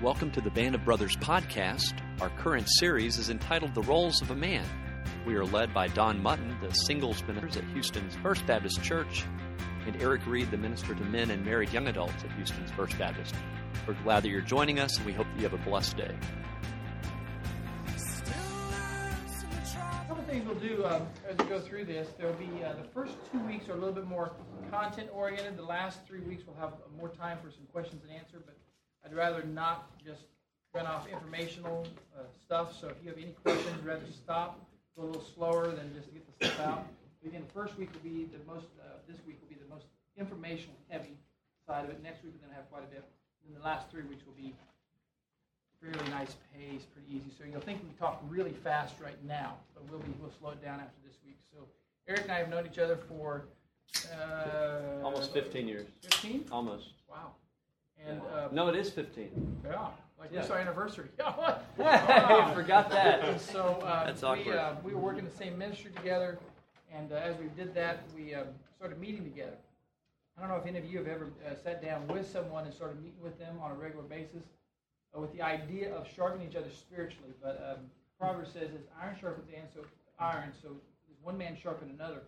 Welcome to the Band of Brothers podcast. Our current series is entitled The Roles of a Man. We are led by Don Mutton, the singles minister at Houston's First Baptist Church, and Eric Reed, the minister to men and married young adults at Houston's First Baptist. We're glad that you're joining us, and we hope that you have a blessed day. Things we'll do um, as we go through this. There'll be uh, the first two weeks are a little bit more content oriented. The last three weeks we'll have more time for some questions and answer. But I'd rather not just run off informational uh, stuff. So if you have any questions, rather stop, go a little slower than just get the stuff out. Again, the first week will be the most. Uh, this week will be the most informational heavy side of it. Next week we're going to have quite a bit. And the last three weeks will be fairly nice pace, pretty easy. So you'll think we talk really fast right now, but we'll be we'll slow it down after this week. So Eric and I have known each other for uh, Almost 15 years. 15? Almost. Wow. And uh, No, it is 15. yeah, like Yeah. this our anniversary. Yeah. Hey, forgot that. And so uh, That's we, uh, we were working the same ministry together, and uh, as we did that, we um, started meeting together. I don't know if any of you have ever uh, sat down with someone and started meeting with them on a regular basis uh, with the idea of sharpening each other spiritually. But um, Proverbs says, "As iron sharpens iron, so iron, so one man sharpen another."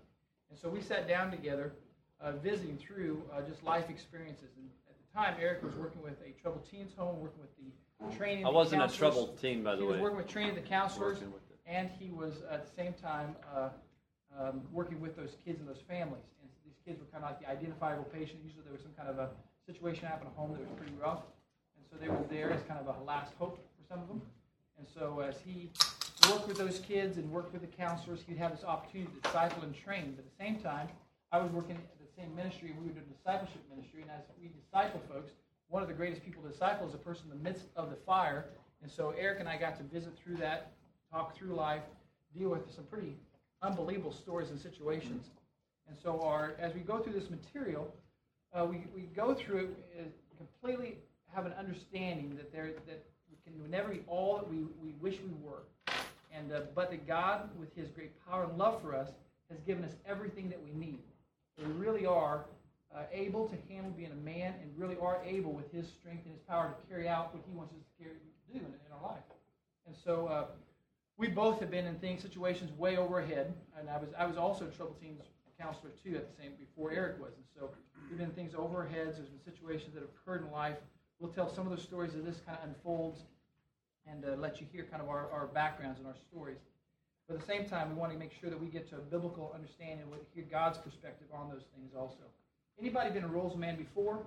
And so we sat down together, uh, visiting through uh, just life experiences. And at the time, Eric was working with a troubled teens home, working with the training. I wasn't a troubled teen, by the He way. He was working with training the counselors, Working with it. and he was at the same time uh, um, working with those kids and those families. And these kids were kind of like the identifiable patient. Usually there was some kind of a situation happen at home that was pretty rough, and so they were there as kind of a last hope for some of them. And so as he worked with those kids and worked with the counselors, he'd have this opportunity to disciple and train. But at the same time, I was working at the same ministry, we were doing discipleship ministry. And as we disciple folks, one of the greatest people to disciple is a person in the midst of the fire. And so Eric and I got to visit through that, talk through life, deal with some pretty unbelievable stories and situations. And so our, as we go through this material, uh, we, we go through it uh, completely have an understanding that there that we can never be all that we, we wish we were. And uh, but that God, with His great power and love for us, has given us everything that we need. We really are uh, able to handle being a man, and really are able, with His strength and His power, to carry out what He wants us to carry, to do in, in our life. And so uh, we both have been in things, situations way overhead. And I was I was also a trouble teams counselor too at the same before Eric was. And so we've been in things over our heads. There's been situations that have occurred in life. We'll tell some of those stories as this kind of unfolds and uh, let you hear kind of our, our backgrounds and our stories. But at the same time, we want to make sure that we get to a biblical understanding and hear God's perspective on those things also. Anybody been a Roles Man before?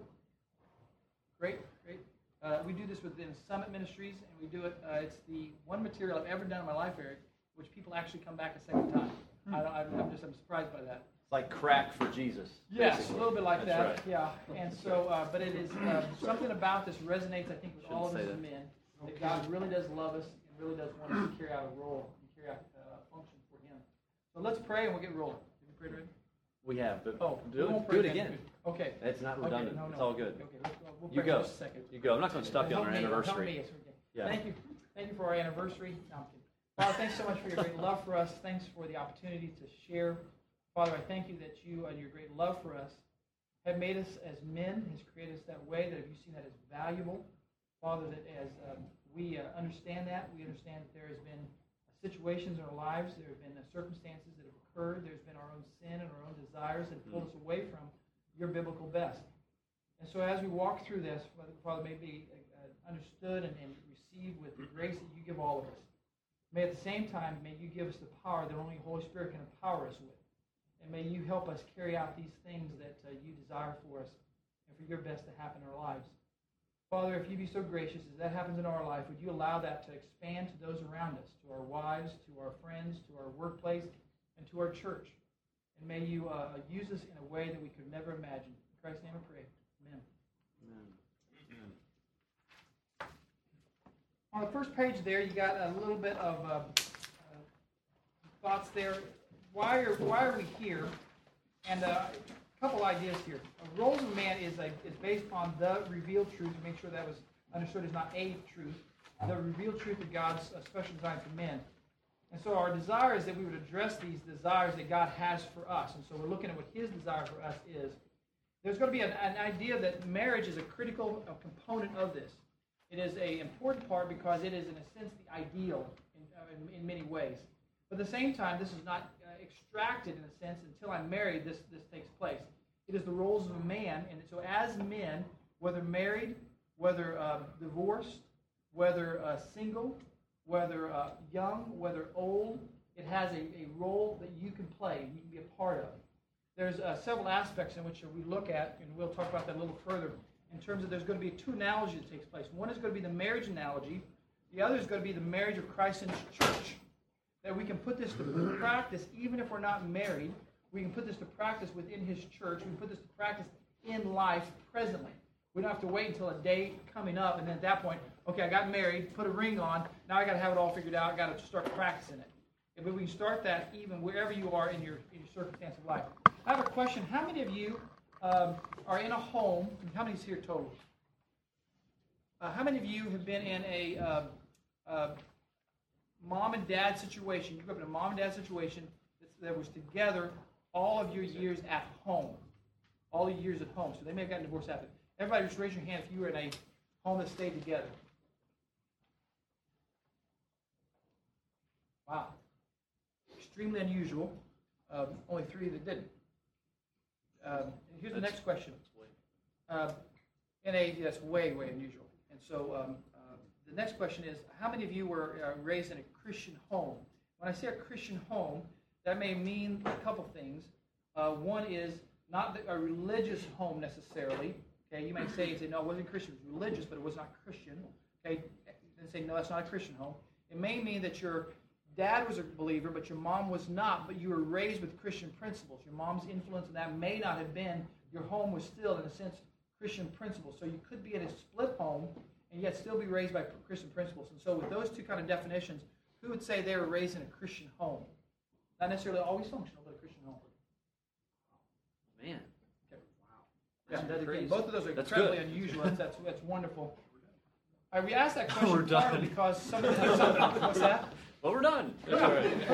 Great, great. Uh, we do this within Summit Ministries, and we do it. Uh, it's the one material I've ever done in my life, Eric, which people actually come back a second time. I, don't- I'm I'm just I'm surprised by that. It's like crack for Jesus. Yes, basically. a little bit like That's that. right. Yeah, and so, uh, but it is uh, something about this resonates, I think, with all of Shouldn't us say as men. That God really does love us and really does want us to carry out a role and carry out uh, a function for Him. So let's pray and we'll get rolling. Have you prayed already? We have, but Oh, do, we won't it, do it then. again. Okay. It's not Okay, redundant. no, no. It's all good. Okay, let's go. We'll You go. just a second. You go. I'm not going to stop you on Help our me, Help anniversary. me. It's okay. Yeah. Thank you. Thank you for our anniversary. No, I'm kidding. Father, thanks so much for your great love for us. Thanks for the opportunity to share. Father, I thank you that you and your great love for us have made us as men, has created us that way, that have you seen that as valuable. Father, that as um, we uh, understand that, we understand that there has been situations in our lives, there have been uh, circumstances that have occurred, there's been our own sin and our own desires that pulled us away from your biblical best. And so as we walk through this, Father, Father may be uh, understood and, and received with the grace that you give all of us. May at the same time, may you give us the power that only the Holy Spirit can empower us with. And may you help us carry out these things that uh, you desire for us and for your best to happen in our lives. Father, if you be so gracious, as that happens in our life, would you allow that to expand to those around us, to our wives, to our friends, to our workplace, and to our church. And may you uh, use us in a way that we could never imagine. In Christ's name I pray. Amen. On the first page there, you got a little bit of uh, uh, thoughts there. Why are why are we here? And uh, couple ideas here. A roles of man is a is based on the revealed truth. To make sure that was understood is not a truth. The revealed truth of God's uh, special design for men. And so our desire is that we would address these desires that God has for us. And so we're looking at what His desire for us is. There's going to be an, an idea that marriage is a critical uh, component of this. It is a important part because it is, in a sense, the ideal in, uh, in, in many ways. But at the same time, this is not uh, extracted, in a sense, until I'm married, this, this takes place. It is the roles of a man. And so, as men, whether married, whether uh, divorced, whether uh, single, whether uh, young, whether old, it has a, a role that you can play, you can be a part of. There's uh, several aspects in which we look at, and we'll talk about that a little further, in terms of there's going to be two analogies that takes place. One is going to be the marriage analogy. The other is going to be the marriage of Christ and church. That we can put this to practice even if we're not married. We can put this to practice within His church. We can put this to practice in life presently. We don't have to wait until a day coming up, and then at that point, okay, I got married, put a ring on, now I got to have it all figured out. I got to start practicing it. If we can start that even wherever you are in your in your circumstance of life. I have a question. How many of you um, are in a home? How many is here total? Uh, how many of you have been in a uh, uh, mom and dad situation? You grew up in a mom and dad situation that was together all of your years at home, all your years at home. So they may have gotten divorced after. Everybody, just raise your hand if you were in a home that stayed together. Wow, extremely unusual. Um, only three that didn't. Um, here's the next question. Uh, in a that's way way unusual. And so um, uh, the next question is: How many of you were uh, raised in a Christian home? When I say a Christian home, that may mean a couple things. Uh, one is not a religious home necessarily. Okay, you may say, say no, it wasn't Christian. It was religious, but it was not Christian. Okay, and say no, that's not a Christian home. It may mean that you're dad was a believer, but your mom was not, but you were raised with Christian principles. Your mom's influence in that may not have been, your home was still, in a sense, Christian principles. So you could be in a split home and yet still be raised by Christian principles. And so, with those two kind of definitions, who would say they were raised in a Christian home? Not necessarily always functional, but a Christian home. Man. Okay. Wow. Yeah, that, both of those are that's incredibly good. unusual. That's, that's, that's wonderful. All right, we asked that We're question done. because some of the what's that? Well, we're done. You got it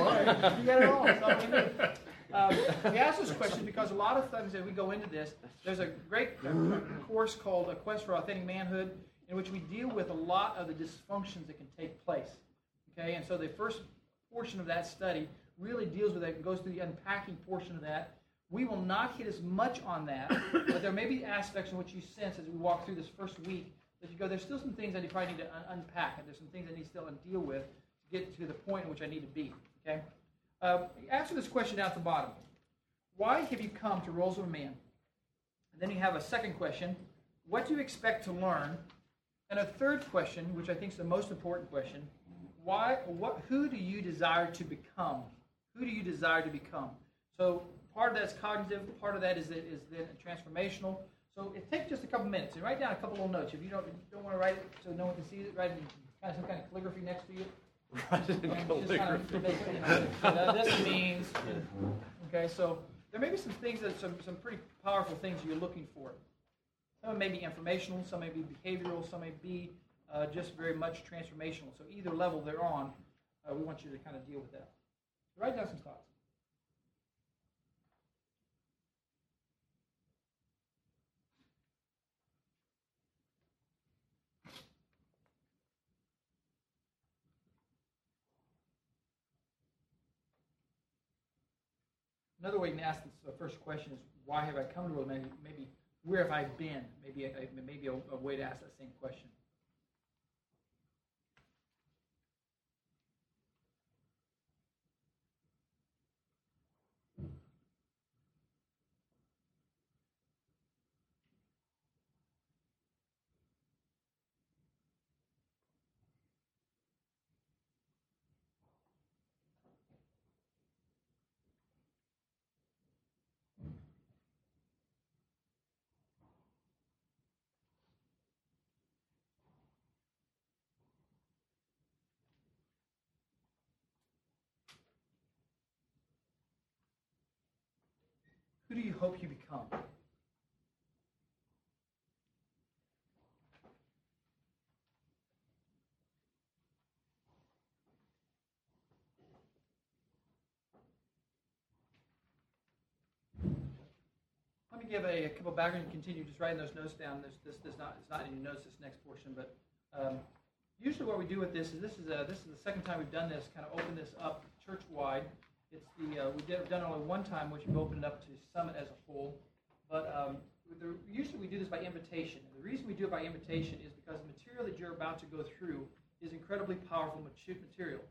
all. All we need. Um, we ask this question because a lot of times as we go into this, there's a great course called A Quest for Authentic Manhood in which we deal with a lot of the dysfunctions that can take place. Okay, and so the first portion of that study really deals with that and goes through the unpacking portion of that. We will not hit as much on that, but there may be aspects in which you sense as we walk through this first week that you go, there's still some things I probably need to un- unpack, and there's some things I need still to deal with to get to the point in which I need to be. Okay? Uh, answer this question down at the bottom. Why have you come to Roles of a Man? And then you have a second question. What do you expect to learn? And a third question, which I think is the most important question. Why, what, who do you desire to become? Who do you desire to become? So part of that's cognitive. Part of that is, is then transformational. So it takes just a couple minutes and write down a couple little notes. If you don't, if you don't want to write it so no one can see it, write it in kind of some kind of calligraphy next to you. And just kind of it, you know, so that this means. Okay, so there may be some things that some some pretty powerful things you're looking for. Some may be informational, some may be behavioral, some may be uh, just very much transformational. So either level they're on, uh, we want you to kind of deal with that. Write down some thoughts. Another way you can ask this uh, first question is, why have I come to Rome? Maybe, maybe where have I been? Maybe a, maybe a, a way to ask that same question. Do you hope you become? Let me give a, a couple background and continue just writing those notes down. This, this not, it's not in your notes, this next portion, but Um, usually, what we do with this is this is a, this is the second time we've done this. Kind of open this up church wide. It's the uh, we did done only one time, which we've opened it up to Summit as a whole. But um, the, usually we do this by invitation. And the reason we do it by invitation is because the material that you're about to go through is incredibly powerful material.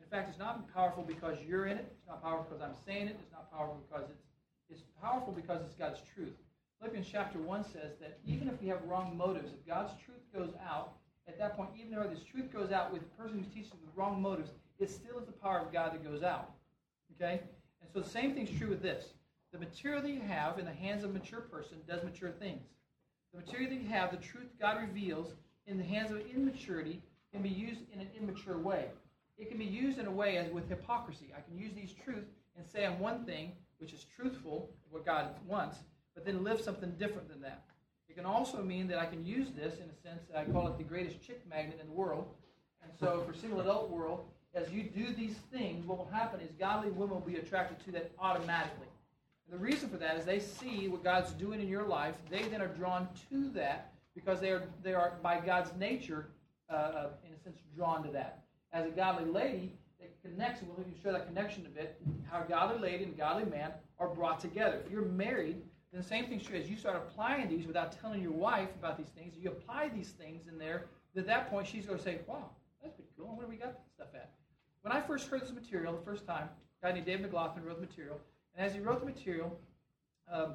In fact, it's not powerful because you're in it. It's not powerful because I'm saying it. It's not powerful because it's it's powerful because it's God's truth. Philippians chapter 1 says that even if we have wrong motives, if God's truth goes out, at that point, even though this truth goes out with the person who teaches with wrong motives, it still is the power of God that goes out. Okay? And so the same thing's true with this. The material that you have in the hands of a mature person does mature things. The material that you have, the truth God reveals, in the hands of immaturity can be used in an immature way. It can be used in a way as with hypocrisy. I can use these truths and say I'm one thing, which is truthful, what God wants, but then live something different than that. It can also mean that I can use this in a sense, that I call it the greatest chick magnet in the world. And so for single adult world, as you do these things, what will happen is godly women will be attracted to that automatically. And the reason for that is they see what God's doing in your life. They then are drawn to that because they are, they are by God's nature, uh, uh in a sense, drawn to that. As a godly lady, it connects, we'll show that connection a bit, how a godly lady and a godly man are brought together. If you're married, then the same thing's true. As you start applying these without telling your wife about these things, you apply these things in there, at that point she's going to say, wow, that's pretty cool. Where do we got that stuff at? When I first heard this material the first time, a guy named Dave McLaughlin wrote the material, and as he wrote the material, um,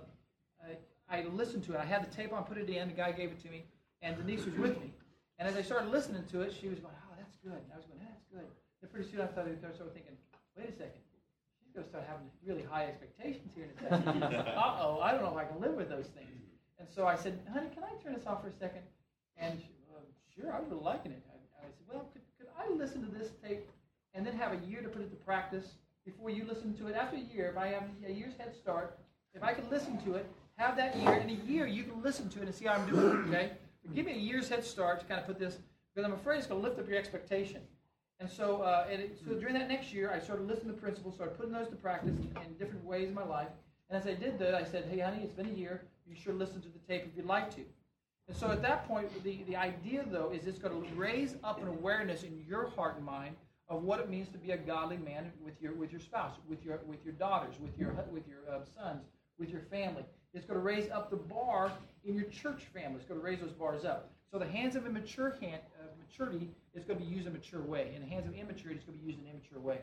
I, I, listened to it. I had the tape on, put it in, the guy gave it to me, and Denise was with me. And as I started listening to it, she was going, oh, that's good. And I was going, that's good. Then pretty soon I started, I started thinking, wait a second she's going to start having really high expectations here in a second. uh oh, I don't know if I can live with those things. And so I said, honey, can I turn this off for a second? And she, uh, sure, I was really liking it. I, I said, well, could, could I listen to this tape and then have a year to put it to practice before you listen to it? After a year, if I have a year's head start, if I can listen to it, have that year, in a year you can listen to it and see how I'm doing, okay? But give me a year's head start to kind of put this, because I'm afraid it's going to lift up your expectation. And so, uh, and it, so during that next year, I started listening to principles, started putting those to practice in different ways in my life. And as I did that, I said, hey, honey, it's been a year. You should listen to the tape if you'd like to. And so at that point, the, the idea, though, is it's going to raise up an awareness in your heart and mind of what it means to be a godly man with your, with your spouse, with your, with your daughters, with your, with your uh, sons, with your family. It's going to raise up the bar in your church family. It's going to raise those bars up. So the hands of a mature hand, uh, maturity is going to be used in a mature way. In the hands of immaturity, it's going to be used in an immature way.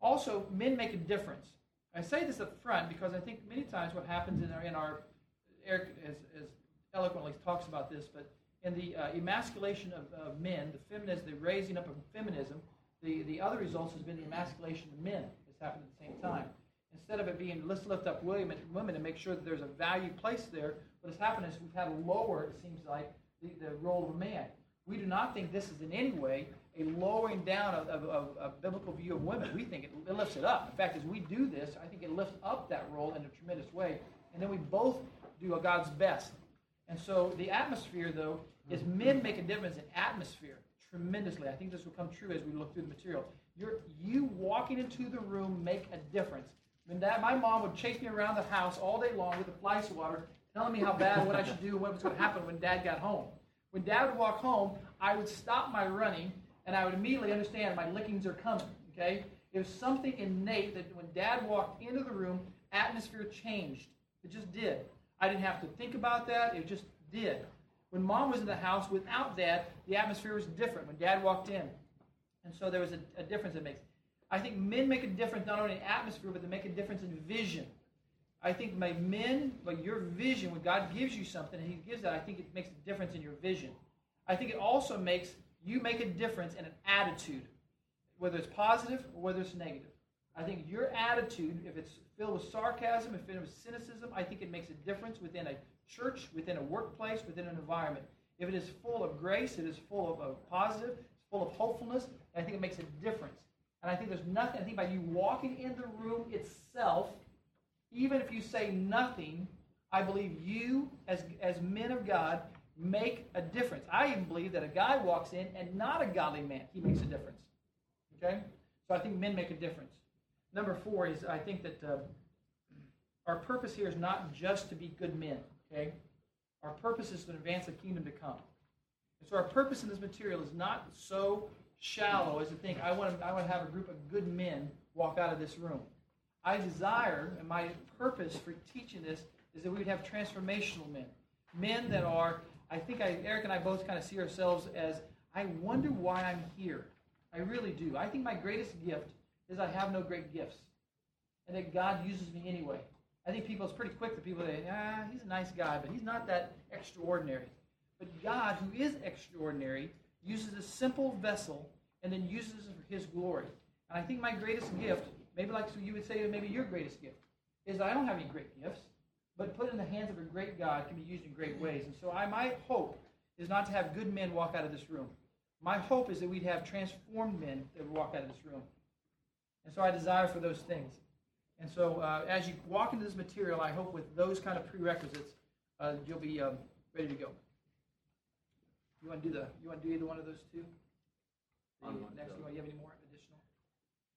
Also, men make a difference. I say this up front because I think many times what happens in our, in our Eric as, as eloquently talks about this, but in the uh, emasculation of, of men, the feminism, the raising up of feminism, the, the other results has been the emasculation of men that's happened at the same time. Instead of it being let's lift up women, women and make sure that there's a value placed there, what has happened is we've had to lower, it seems like, the, the role of a man. We do not think this is in any way a lowering down of, of, of a biblical view of women. We think it, it lifts it up. In fact, as we do this, I think it lifts up that role in a tremendous way. And then we both do a God's best. And so the atmosphere, though, is mm-hmm. men make a difference in atmosphere tremendously. I think this will come true as we look through the material. You're, you walking into the room make a difference. When that, my mom would chase me around the house all day long with a fly swatter, telling me how bad, what I should do, what was going to happen when Dad got home. When Dad would walk home, I would stop my running, and I would immediately understand my lickings are coming. Okay, it was something innate that when Dad walked into the room, atmosphere changed. It just did. I didn't have to think about that. It just did. When Mom was in the house without Dad, the atmosphere was different. When Dad walked in, and so there was a, a difference it makes. I think men make a difference not only in atmosphere, but they make a difference in vision. I think my men, but your vision, when God gives you something and He gives that, I think it makes a difference in your vision. I think it also makes you make a difference in an attitude, whether it's positive or whether it's negative. I think your attitude, if it's filled with sarcasm, if it's filled with cynicism, I think it makes a difference within a church, within a workplace, within an environment. If it is full of grace, it is full of, of positive, it's full of hopefulness, I think it makes a difference. And I think there's nothing, I think by you walking in the room itself, even if you say nothing, I believe you, as, as men of God, make a difference. I even believe that a guy walks in and not a godly man, he makes a difference. Okay? So I think men make a difference. Number four is I think that uh, our purpose here is not just to be good men. Okay? Our purpose is to advance the kingdom to come. And so our purpose in this material is not so shallow as to think I want to, I want to have a group of good men walk out of this room. I desire, and my purpose for teaching this is that we would have transformational men. Men that are, I think I, Eric and I both kind of see ourselves as, I wonder why I'm here. I really do. I think my greatest gift is I have no great gifts. And that God uses me anyway. I think people, it's pretty quick that people say, ah, he's a nice guy, but he's not that extraordinary. But God, who is extraordinary, uses a simple vessel and then uses it for his glory. And I think my greatest gift, maybe like so you would say maybe your greatest gift, is I don't have any great gifts, but put in the hands of a great God can be used in great ways. And so I, my hope is not to have good men walk out of this room. My hope is that we'd have transformed men that would walk out of this room. And so I desire for those things. And so uh, as you walk into this material, I hope with those kind of prerequisites, uh, you'll be um, ready to go. You want to do the? You want to do either one of those two? The next, you, want, you have any more additional?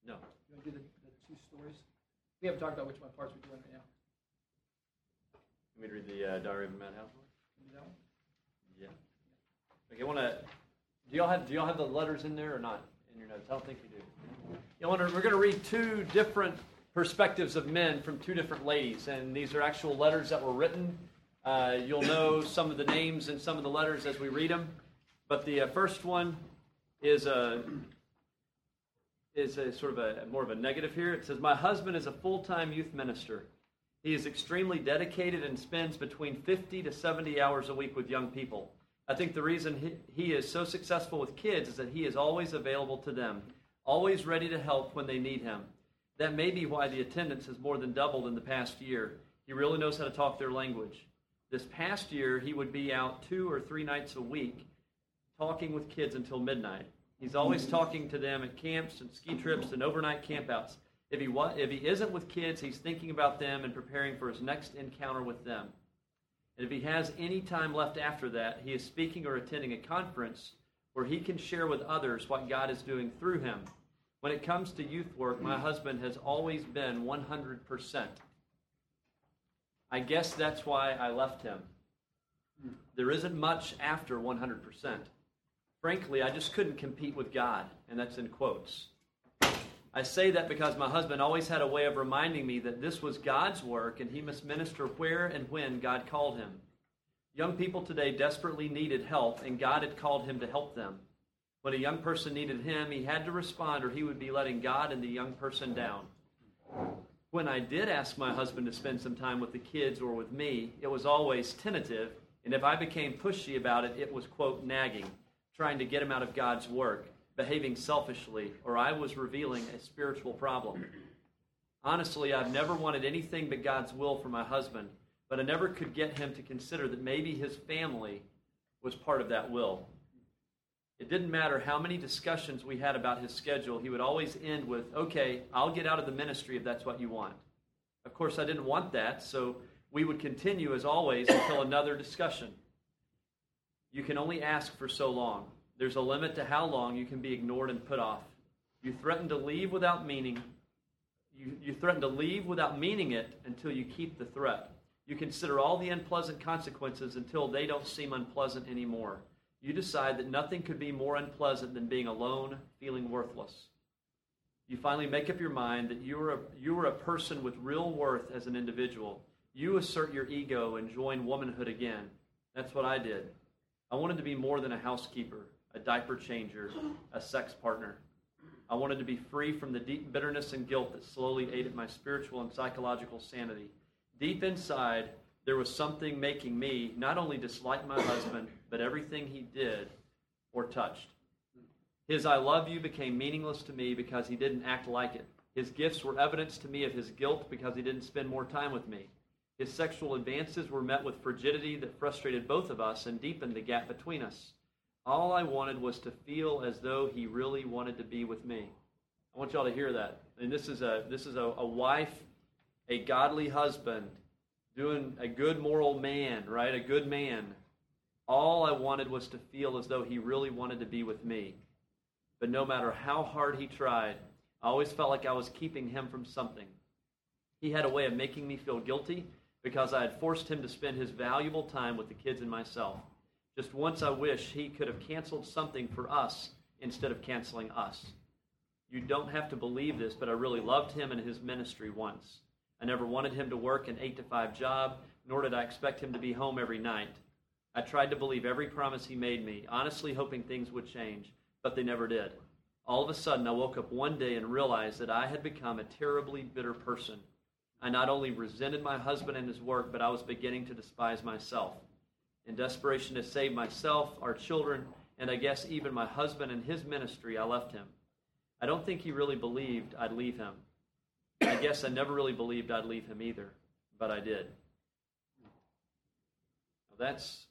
No. You want to do the, the two stories? We haven't talked about which one parts we're doing right now. Let me read the uh, Diary of a Mad Housewife. Can you do that one? Yeah. Okay, want to? Do y'all have Do y'all have the letters in there or not in your notes? I don't think you do. You want to? We're going to read two different perspectives of men from two different ladies, and these are actual letters that were written. Uh, you'll know some of the names and some of the letters as we read them, but the uh, first one is a is a sort of a more of a negative here. It says, "My husband is a full-time youth minister. He is extremely dedicated and spends between 50 to 70 hours a week with young people. I think the reason he, he is so successful with kids is that he is always available to them, always ready to help when they need him. That may be why the attendance has more than doubled in the past year. He really knows how to talk their language. This past year, he would be out two or three nights a week talking with kids until midnight. He's always talking to them at camps and ski trips and overnight campouts. If he, wa- if he isn't with kids, he's thinking about them and preparing for his next encounter with them. And if he has any time left after that, he is speaking or attending a conference where he can share with others what God is doing through him. When it comes to youth work, my husband has always been 100%. I guess that's why I left him. There isn't much after 100%. Frankly, I just couldn't compete with God, and that's in quotes. I say that because my husband always had a way of reminding me that this was God's work and he must minister where and when God called him. Young people today desperately needed help, and God had called him to help them. When a young person needed him, he had to respond, or he would be letting God and the young person down. When I did ask my husband to spend some time with the kids or with me, it was always tentative, and if I became pushy about it, it was, quote, nagging, trying to get him out of God's work behaving selfishly, or I was revealing a spiritual problem. Honestly, I've never wanted anything but God's will for my husband, but I never could get him to consider that maybe his family was part of that will. It didn't matter how many discussions we had about his schedule, he would always end with, Okay, I'll get out of the ministry if that's what you want. Of course, I didn't want that, so we would continue as always until another discussion. You can only ask for so long. There's a limit to how long you can be ignored and put off. You threaten to leave without meaning. You, you threaten to leave without meaning it until you keep the threat. You consider all the unpleasant consequences until they don't seem unpleasant anymore. You decide that nothing could be more unpleasant than being alone, feeling worthless. You finally make up your mind that you are a, you are a person with real worth as an individual. You assert your ego and join womanhood again. That's what I did. I wanted to be more than a housekeeper a diaper changer, a sex partner. I wanted to be free from the deep bitterness and guilt that slowly ate at my spiritual and psychological sanity. Deep inside, there was something making me not only dislike my husband, but everything he did or touched. His I love you became meaningless to me because he didn't act like it. His gifts were evidence to me of his guilt because he didn't spend more time with me. His sexual advances were met with frigidity that frustrated both of us and deepened the gap between us. All I wanted was to feel as though he really wanted to be with me. I want y'all to hear that. And this is a this is a, a wife, a godly husband, doing a good moral man, right? A good man. All I wanted was to feel as though he really wanted to be with me. But no matter how hard he tried, I always felt like I was keeping him from something. He had a way of making me feel guilty because I had forced him to spend his valuable time with the kids and myself. Just once I wish he could have canceled something for us instead of canceling us. You don't have to believe this, but I really loved him and his ministry once. I never wanted him to work an 8 to 5 job, nor did I expect him to be home every night. I tried to believe every promise he made me, honestly hoping things would change, but they never did. All of a sudden, I woke up one day and realized that I had become a terribly bitter person. I not only resented my husband and his work, but I was beginning to despise myself. In desperation to save myself, our children, and I guess even my husband and his ministry, I left him. I don't think he really believed I'd leave him. I guess I never really believed I'd leave him either, but I did. that's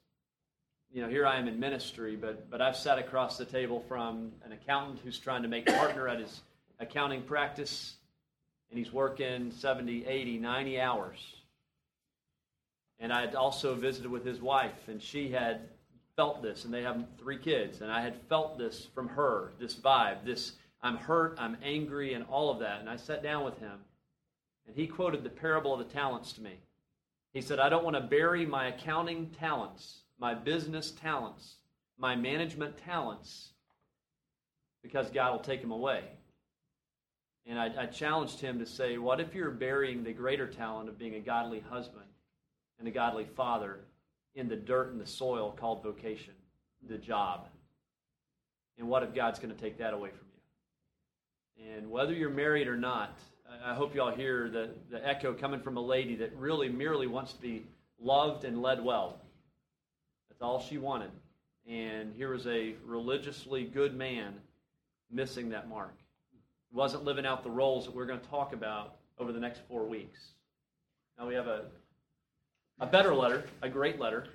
you know, here I am in ministry, but, but I've sat across the table from an accountant who's trying to make partner at his accounting practice, and he's working 70, 80, 90 hours. And I had also visited with his wife, and she had felt this, and they have three kids, and I had felt this from her, this vibe, this I'm hurt, I'm angry, and all of that. And I sat down with him, and he quoted the parable of the talents to me. He said, I don't want to bury my accounting talents my business talents, my management talents, because God will take them away. And I, I, challenged him to say, What if you're burying the greater talent of being a godly husband and a godly father in the dirt and the soil called vocation, the job? And what if God's going to take that away from you? And whether you're married or not, I hope you all hear the, the echo coming from a lady that really merely wants to be loved and led well. That's all she wanted. And here was a religiously good man missing that mark. He wasn't living out the roles that we're going to talk about over the next four weeks. Now we have a, a better letter, a great letter.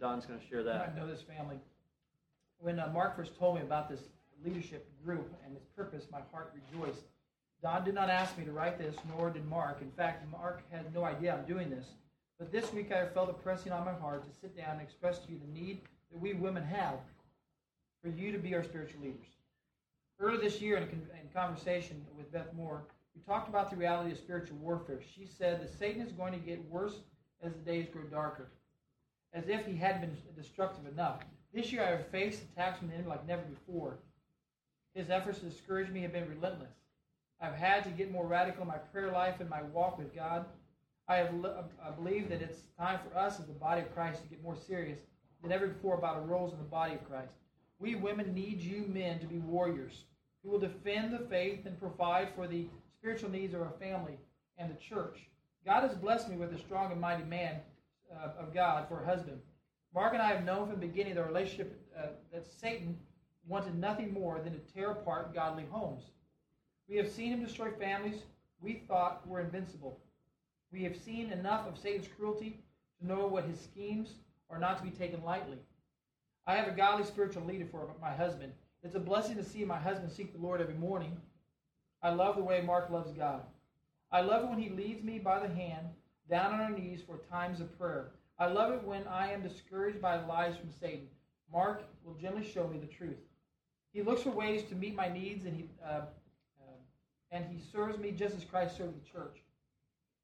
Don's going to share that. I know this family. When uh, Mark first told me about this leadership group and its purpose, my heart rejoiced. Don did not ask me to write this, nor did Mark. In fact, Mark had no idea I'm doing this. But this week I felt a pressing on my heart to sit down and express to you the need that we women have for you to be our spiritual leaders. Earlier this year, in, conversation with Beth Moore, we talked about the reality of spiritual warfare. She said that Satan is going to get worse as the days grow darker, as if he hadn't been destructive enough. This year I have faced attacks from the enemy like never before. His efforts to discourage me have been relentless. I've had to get more radical in my prayer life and my walk with God I, have, I believe that it's time for us as the body of Christ to get more serious than ever before about our roles in the body of Christ. We women need you men to be warriors who will defend the faith and provide for the spiritual needs of our family and the church. God has blessed me with a strong and mighty man uh, of God for a husband. Mark and I have known from the beginning the relationship uh, that Satan wanted nothing more than to tear apart godly homes. We have seen him destroy families we thought were invincible. We have seen enough of Satan's cruelty to know what his schemes are not to be taken lightly. I have a godly spiritual leader for my husband. It's a blessing to see my husband seek the Lord every morning. I love the way Mark loves God. I love it when he leads me by the hand down on our knees for times of prayer. I love it when I am discouraged by lies from Satan. Mark will gently show me the truth. He looks for ways to meet my needs, and he uh, uh, and he serves me just as Christ served the church.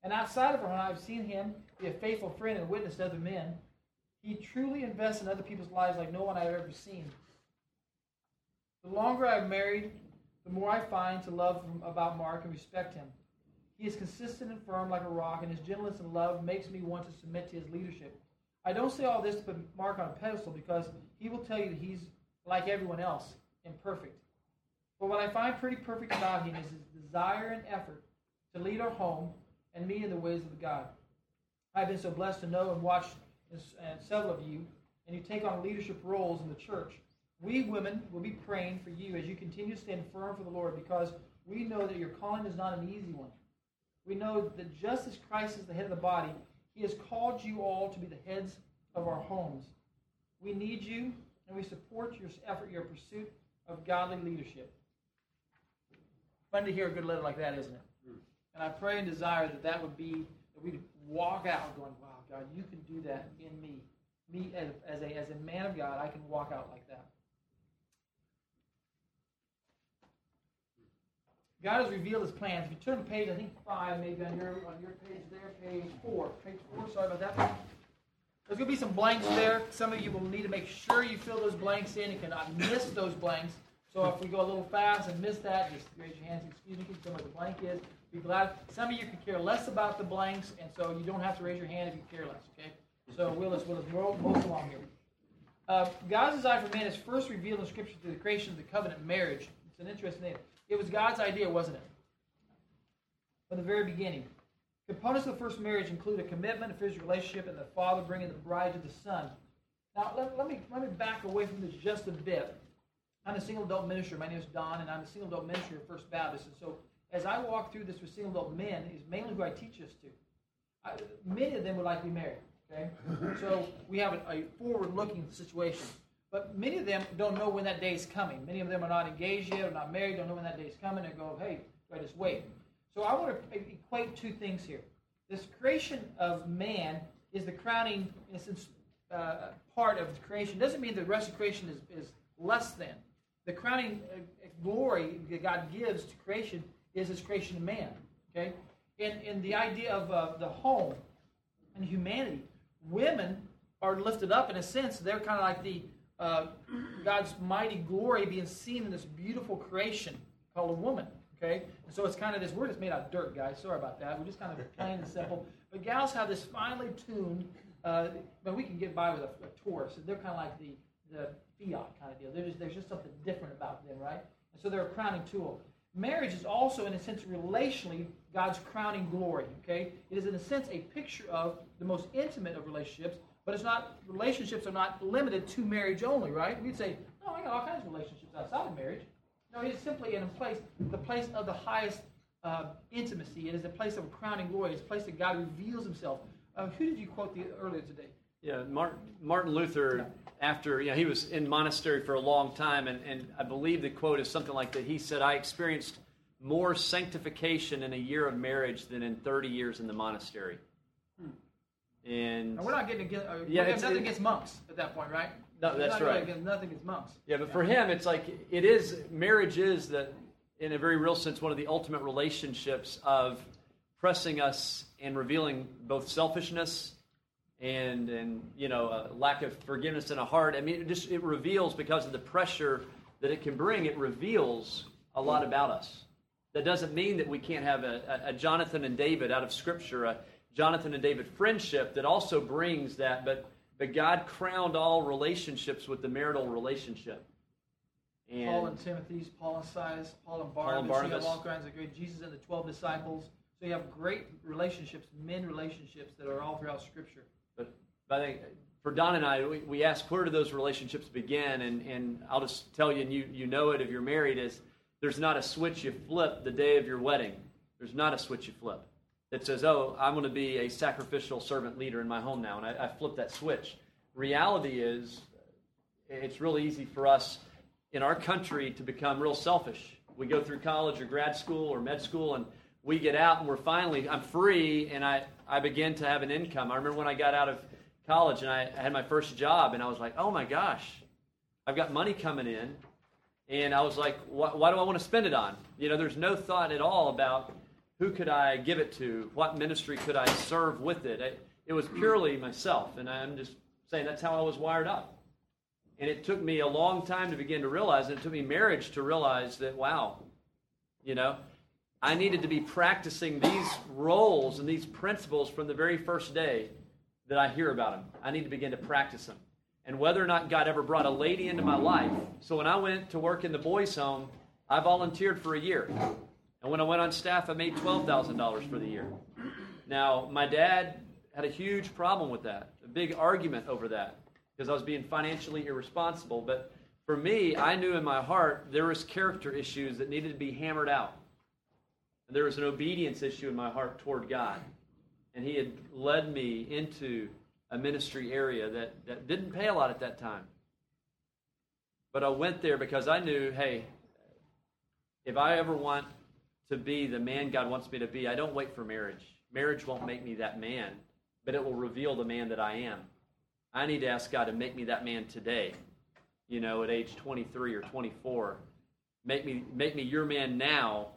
And outside of him, I've seen him be a faithful friend and witness to other men. He truly invests in other people's lives like no one I've ever seen. The longer I've married, the more I find to love about Mark and respect him. He is consistent and firm like a rock, and his gentleness and love makes me want to submit to his leadership. I don't say all this to put Mark on a pedestal because he will tell you that he's like everyone else, imperfect. But what I find pretty perfect about him is his desire and effort to lead our home and me in the ways of God. I've been so blessed to know and watch and uh, several of you, and you take on leadership roles in the church. We women will be praying for you as you continue to stand firm for the Lord because we know that your calling is not an easy one. We know that just as Christ is the head of the body, he has called you all to be the heads of our homes. We need you, and we support your effort, your pursuit of godly leadership. Fun to hear a good letter like that, isn't it? Hmm. And I pray and desire that that would be, that we'd walk out going, wow, God, you can do that in me. Me as, as, a, as a man of God, I can walk out like that. God has revealed his plans. If you turn to page, I think five, maybe on your on your page there, page four. Page four, sorry about that. There's going to be some blanks there. Some of you will need to make sure you fill those blanks in. You cannot miss those blanks. So if we go a little fast and miss that, just raise your hands. Excuse me, tell me what the blank is? Be glad. Some of you can care less about the blanks, and so you don't have to raise your hand if you care less. Okay. So we'll just roll most along here. Uh, God's design for man is first revealed in Scripture through the creation of the covenant marriage. It's an interesting thing. It was God's idea, wasn't it? From the very beginning. Components of the first marriage include a commitment, a physical relationship, and the father bringing the bride to the son. Now, let, let, me, let me back away from this just a bit. I'm a single adult minister. My name is Don, and I'm a single adult minister at First Baptist. And so, as I walk through this with single adult men, is mainly who I teach this to. I, many of them would like to be married. Okay, so we have a, a forward-looking situation, but many of them don't know when that day is coming. Many of them are not engaged yet, or not married, don't know when that day is coming, and go, "Hey, do I just wait?" So I want to equate two things here. This creation of man is the crowning, sense, uh, part of the creation. Doesn't mean the rest of creation is, is less than. The crowning uh, glory that God gives to creation is His creation of man. Okay, and and the idea of uh, the home and humanity, women are lifted up in a sense. They're kind of like the uh, God's mighty glory being seen in this beautiful creation called a woman. Okay? And so it's kind of this, we're just made out of dirt, guys. Sorry about that. We're just kind of plain and simple. But gals have this finely tuned, uh, but we can get by with a, a Taurus. They're kind of like the, the fiat kind of deal. Just, there's just something different about them, right? And so they're a crowning tool. Marriage is also, in a sense, relationally, God's crowning glory. Okay? It is, in a sense, a picture of the most intimate of relationships, but it's not, relationships are not limited to marriage only, right? We'd say, oh, I got all kinds of relationships outside of marriage. No, it is simply in a place, the place of the highest uh, intimacy. It is a place of crowning glory. It's a place that God reveals Himself. Uh, who did you quote the, earlier today? Yeah, Martin, Martin Luther. Yeah. After you know, he was in monastery for a long time, and, and I believe the quote is something like that. He said, "I experienced more sanctification in a year of marriage than in 30 years in the monastery." Hmm. And, and, we're not getting against, uh, yeah, it's, nothing against monks at that point, right? No, that's right. Against, nothing is monks. Yeah, but for him, it's like it is. Marriage is that, in a very real sense, one of the ultimate relationships of pressing us and revealing both selfishness and and you know a lack of forgiveness in a heart. I mean, it just it reveals because of the pressure that it can bring. It reveals a lot about us. That doesn't mean that we can't have a, a, a Jonathan and David out of Scripture, a Jonathan and David friendship that also brings that, but but God crowned all relationships with the marital relationship. And Paul and Timothy's, Paul and Silas, Paul and Barnabas. Paul and Barnabas. You have all kinds of great Jesus and the twelve disciples. So you have great relationships, men relationships that are all throughout Scripture. But, but I think for Don and I, we, we ask where do those relationships begin? And, and I'll just tell you, and you, you know it if you're married, is there's not a switch you flip the day of your wedding. There's not a switch you flip that says, oh, I'm going to be a sacrificial servant leader in my home now, and I, I flip that switch. Reality is, it's really easy for us in our country to become real selfish. We go through college or grad school or med school, and we get out and we're finally, I'm free, and I, I begin to have an income. I remember when I got out of college and I had my first job, and I was like, oh my gosh, I've got money coming in. And I was like, why, why do I want to spend it on? You know, there's no thought at all about who could I give it to? What ministry could I serve with it? it? Was purely myself, and I'm just saying that's how I was wired up. And it took me a long time to begin to realize, and it took me marriage to realize that, wow, you know, I needed to be practicing these roles and these principles from the very first day that I hear about them. I need to begin to practice them. And whether or not God ever brought a lady into my life. So when I went to work in the boys' home, I volunteered for a year. And when I went on staff, I made $12,000 for the year. Now, my dad had a huge problem with that, a big argument over that, because I was being financially irresponsible. But for me, I knew in my heart there was character issues that needed to be hammered out. And there was an obedience issue in my heart toward God. And he had led me into a ministry area that, that didn't pay a lot at that time. But I went there because I knew, hey, if I ever want to be the man God wants me to be, I don't wait for marriage. Marriage won't make me that man, but it will reveal the man that I am. I need to ask God to make me that man today, you know, at age 23 or 24. Make me, make me your man now,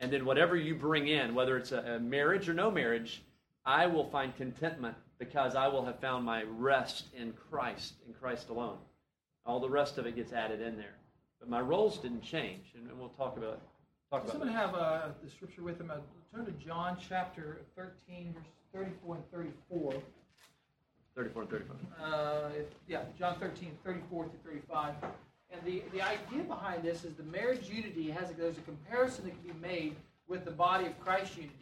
and then whatever you bring in, whether it's a, a marriage or no marriage, I will find contentment because I will have found my rest in Christ, in Christ alone. All the rest of it gets added in there. But my roles didn't change, and we'll talk about talk Does someone have uh, the scripture with them? Uh, turn to John chapter 13, verse 34 and 34. 34 and 35. Uh, yeah, John 13, 34 to 35. And the, the idea behind this is the marriage unity has a, there's a comparison that can be made with the body of Christ unity.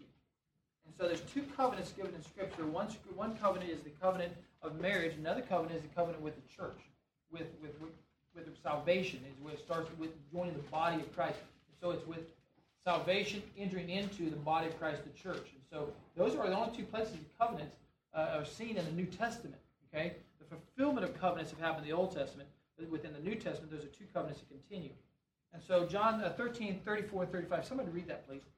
And so there's two covenants given in Scripture. One, one covenant is the covenant of marriage. Another covenant is the covenant with the church, with with with, with salvation. Is where it starts with joining the body of Christ. So it's with salvation entering into the body of Christ, the church. And so those are the only two places the covenants uh, are seen in the New Testament. Okay, the fulfillment of covenants have happened in the Old Testament, but within the New Testament, those are two covenants that continue. And so John uh, 13, 34, and 35. Somebody read that, please.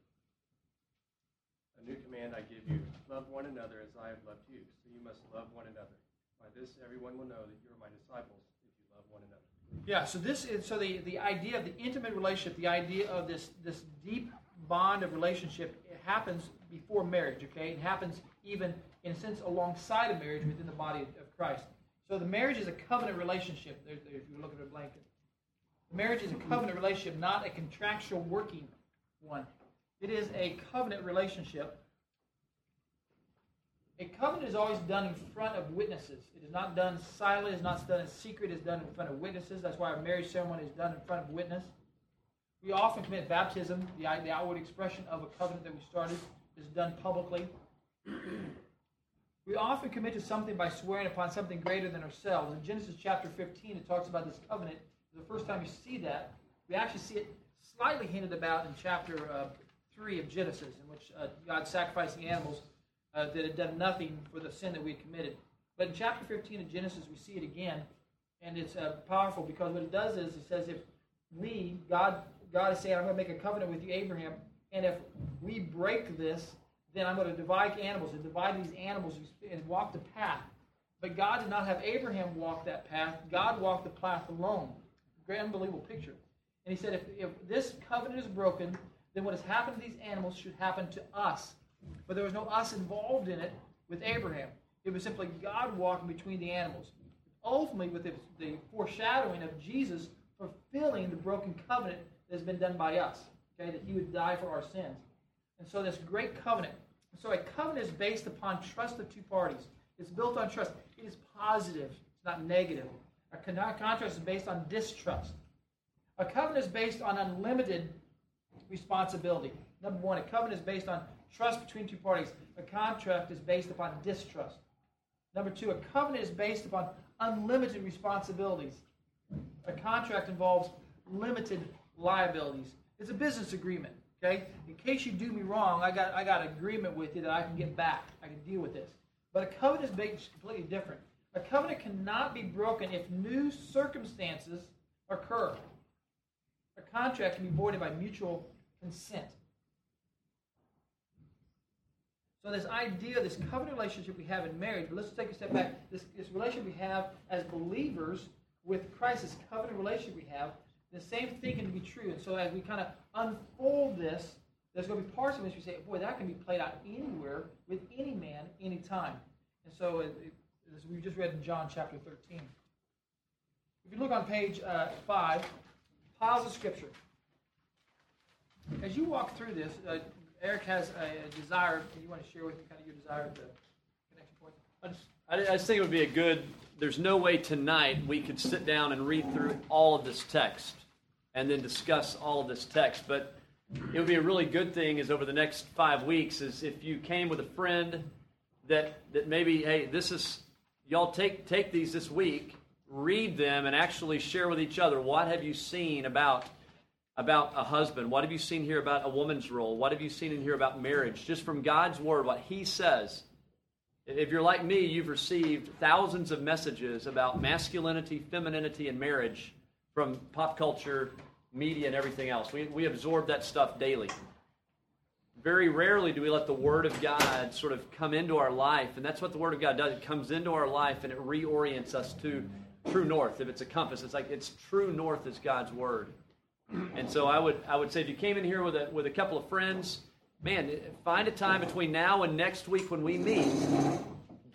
A new command I give you love one another as I have loved you. So you must love one another. By this, everyone will know that you are my disciples if you love one another. Yeah, so this is so the, the idea of the intimate relationship, the idea of this this deep bond of relationship, it happens before marriage. Okay, it happens even in a sense alongside of marriage within the body of, Christ. So the marriage is a covenant relationship. If you look at a blanket, the marriage is a covenant relationship, not a contractual working one. It is a covenant relationship. A covenant is always done in front of witnesses. It is not done silently. It's not done in secret. It's done in front of witnesses. That's why our marriage ceremony is done in front of witness. We often commit baptism. The, the outward expression of a covenant that we started is done publicly. We often commit to something by swearing upon something greater than ourselves. In Genesis chapter 15, it talks about this covenant. The first time you see that, we actually see it slightly hinted about in chapter uh, 3 of Genesis, in which uh, God sacrificing animals uh, that had done nothing for the sin that we had committed. But in chapter 15 of Genesis, we see it again, and it's uh, powerful because what it does is it says if we, God, God is saying, I'm going to make a covenant with you, Abraham, and if we break this, then I'm going to divide animals and divide these animals and walk the path. But God did not have Abraham walk that path. God walked the path alone. Great, unbelievable picture. And he said, if, if this covenant is broken, then what has happened to these animals should happen to us. But there was no us involved in it with Abraham. It was simply God walking between the animals. Ultimately, with the, foreshadowing of Jesus fulfilling the broken covenant that has been done by us, okay, that he would die for our sins. And so this great covenant. So a covenant is based upon trust of two parties. It's built on trust. It is positive. It's not negative. A con- contract is based on distrust. A covenant is based on unlimited responsibility. Number one, a covenant is based on trust between two parties. A contract is based upon distrust. Number two, a covenant is based upon unlimited responsibilities. A contract involves limited liabilities. It's a business agreement. Okay? In case you do me wrong, I got I got an agreement with you that I can get back. I can deal with this. But a covenant is based completely different. A covenant cannot be broken if new circumstances occur. A contract can be voided by mutual consent. So this idea, this covenant relationship we have in marriage, but let's take a step back. This, this relationship we have as believers with Christ, this covenant relationship we have, the same thing can be true. And so as we kind of unfold this, there's going to be parts of this we say, boy, that can be played out anywhere with any man, anytime. And so it, it, as we just read in John chapter 13. If you look on page uh, 5, piles of scripture. As you walk through this, uh, Eric has a, a desire, you want to share with me kind of your desire to connection points? I I, I just think it would be a good. There's no way tonight we could sit down and read through all of this text and then discuss all of this text. But it would be a really good thing is over the next five weeks is if you came with a friend that that maybe hey this is y'all take take these this week, read them and actually share with each other what have you seen about about a husband? What have you seen here about a woman's role? What have you seen in here about marriage? Just from God's word, what He says. If you're like me, you've received thousands of messages about masculinity, femininity, and marriage from pop culture, media, and everything else. We, we absorb that stuff daily. Very rarely do we let the Word of God sort of come into our life, and that's what the Word of God does. It comes into our life and it reorients us to true north. If it's a compass, it's like it's true north is God's Word. And so I would I would say if you came in here with a with a couple of friends, man, find a time between now and next week when we meet.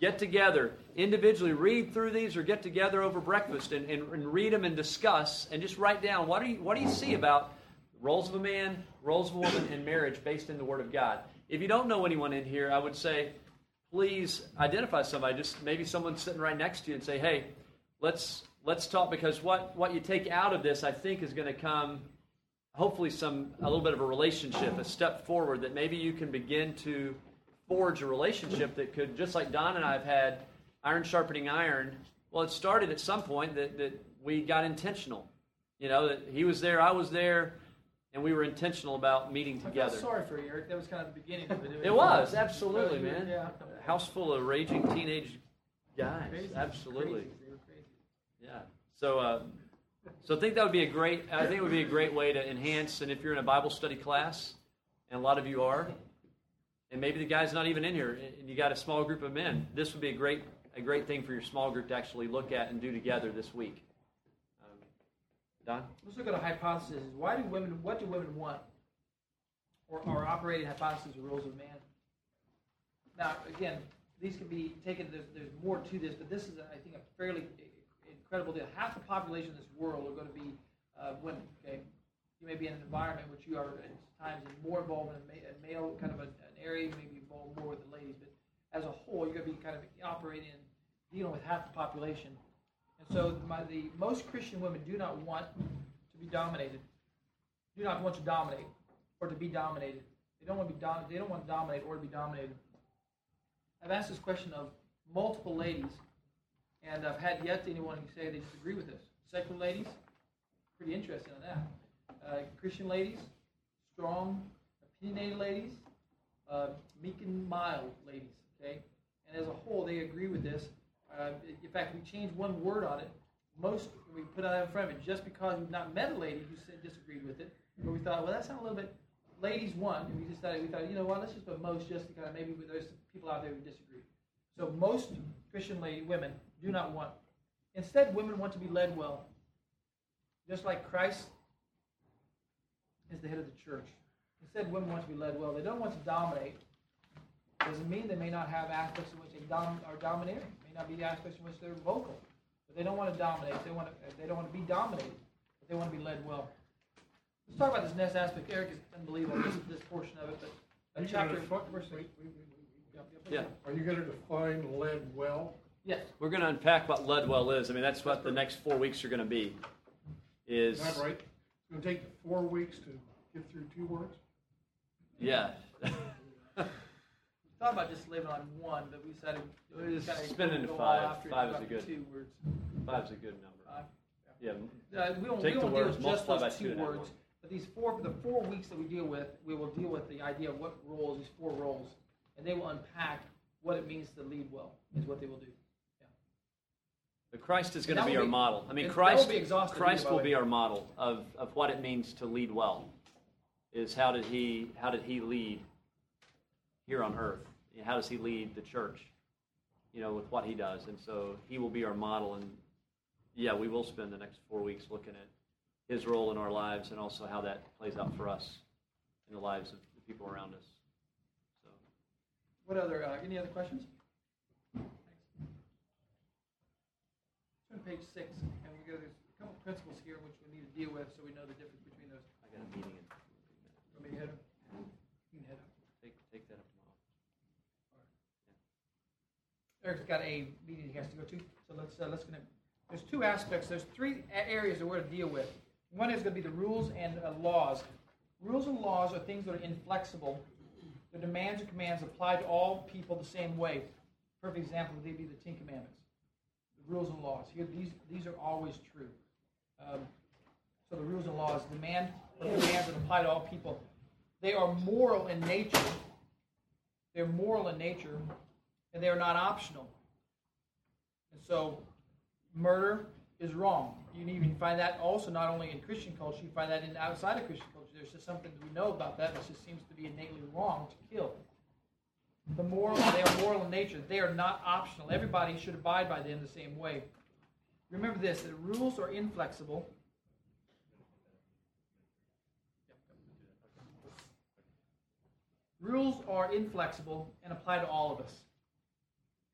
get together individually, read through these, or get together over breakfast and, and, and read them and discuss, and just write down what do you what do you see about roles of a man, roles of a woman in marriage based in the Word of God. If you don't know anyone in here, I would say, please identify somebody. Just maybe someone sitting right next to you and say, hey, let's let's talk because what what you take out of this, I think, is going to come hopefully some a little bit of a relationship, a step forward that maybe you can begin to forge a relationship that could, just like Don and I have had, iron sharpening iron. Well, it started at some point that, that we got intentional. You know, that he was there, I was there, and we were intentional about meeting together. sorry for you, Eric. That was kind of the beginning of it. It was, absolutely, man. yeah. House full of raging teenage guys. Crazy. Absolutely. Crazy. They were crazy. Yeah. So, uh, so I think that would be a great. I think it would be a great way to enhance. And if you're in a Bible study class, and a lot of you are, and maybe the guy's not even in here, and you got a small group of men, this would be a great a great thing for your small group to actually look at and do together this week. Um, Don. Let's look at a hypothesis. Why do women? What do women want? Or, or operating hypothesis or rules of man. Now, again, these can be taken. There's, there's more to this, but this is, I think, a fairly incredible deal. Half the population of this world are going to be uh, women. Okay, you may be in an environment which you are at times more involved in a, male kind of a, an area, you may be involved more with the ladies, but as a whole, you're going to be kind of operating and dealing with half the population. And so, my, the most Christian women do not want to be dominated. Do not want to dominate or to be dominated. They don't want to be dom- They don't want to dominate or to be dominated. I've asked this question of multiple ladies, and I've had yet anyone who say they disagree with this. Secular ladies, pretty interested in that. Uh, Christian ladies, strong, opinionated ladies, uh, meek and mild ladies. Okay, and as a whole, they agree with this. Uh, in fact, we change one word on it. Most we put out in front of it just because we've not met a lady who said disagreed with it, but we thought, well, that sounds a little bit. Ladies won, and we decided we thought, you know what, let's just put most just to kind of maybe there's people out there who disagree. So most Christian lady women do not want. Instead, women want to be led well, just like Christ is the head of the church. Instead, women want to be led well. They don't want to dominate. Doesn't mean they may not have aspects in which they dom- are domineering. May not be aspects in which they're vocal, but they don't want to dominate. They want to. They don't want to be dominated, but they want to be led well. Let's talk about this next aspect. Eric is unbelievable. This, this portion of it, but Are uh, chapter defi- wait, wait, wait, Yeah. Are you gonna define led well? Yes. We're going to unpack what Ludwell is. I mean, that's what the next four weeks are going to be. Is Is that right? It's gonna take four weeks to get through two words? yeah. We thought about just leaving on one, but we decided We just kinda spin it into five. Five is a good- Two words. Five's a good number. Five. Yeah. Uh, we won't, Take we the won't deal words, with just those two two words. But these four, the four weeks that we deal with, we will deal with the idea of what roles, these four roles, and they will unpack what it means to lead well, is what they will do. But Christ is going to that be our model. I mean, Christ. will be Christ will be our model of, of what it means to lead well. Is how did he how did he lead here on earth? How does he lead the church? You know, with what he does, and so he will be our model. And yeah, we will spend the next four weeks looking at his role in our lives, and also how that plays out for us in the lives of the people around us. So. What other, uh, any other questions? Turn to page six, and we got there's a couple principles here which we need to deal with, so we know the difference between those. I got a meeting in Want me to head up? You can head up. Take, take that up tomorrow. Eric's got a meeting he has to go to, so let's, uh, let's, gonna, there's two aspects, there's three areas that we're gonna deal with. One is gonna be the rules and uh, laws. Rules and laws are things that are inflexible. The demands and commands apply to all people the same way. Perfect example would be the Ten Commandments. The rules and laws. Here, these, these are always true. Um, so the rules and laws demand or that apply to all people. They are moral in nature. They're moral in nature, and they are not optional. And so, murder is wrong. You even find that also not only in Christian culture, you find that in outside of Christian culture. There's just something that we know about that. It just seems to be innately wrong to kill. The moral, they are moral in nature. They are not optional. Everybody should abide by them the same way. Remember this: that rules are inflexible. Rules are inflexible and apply to all of us.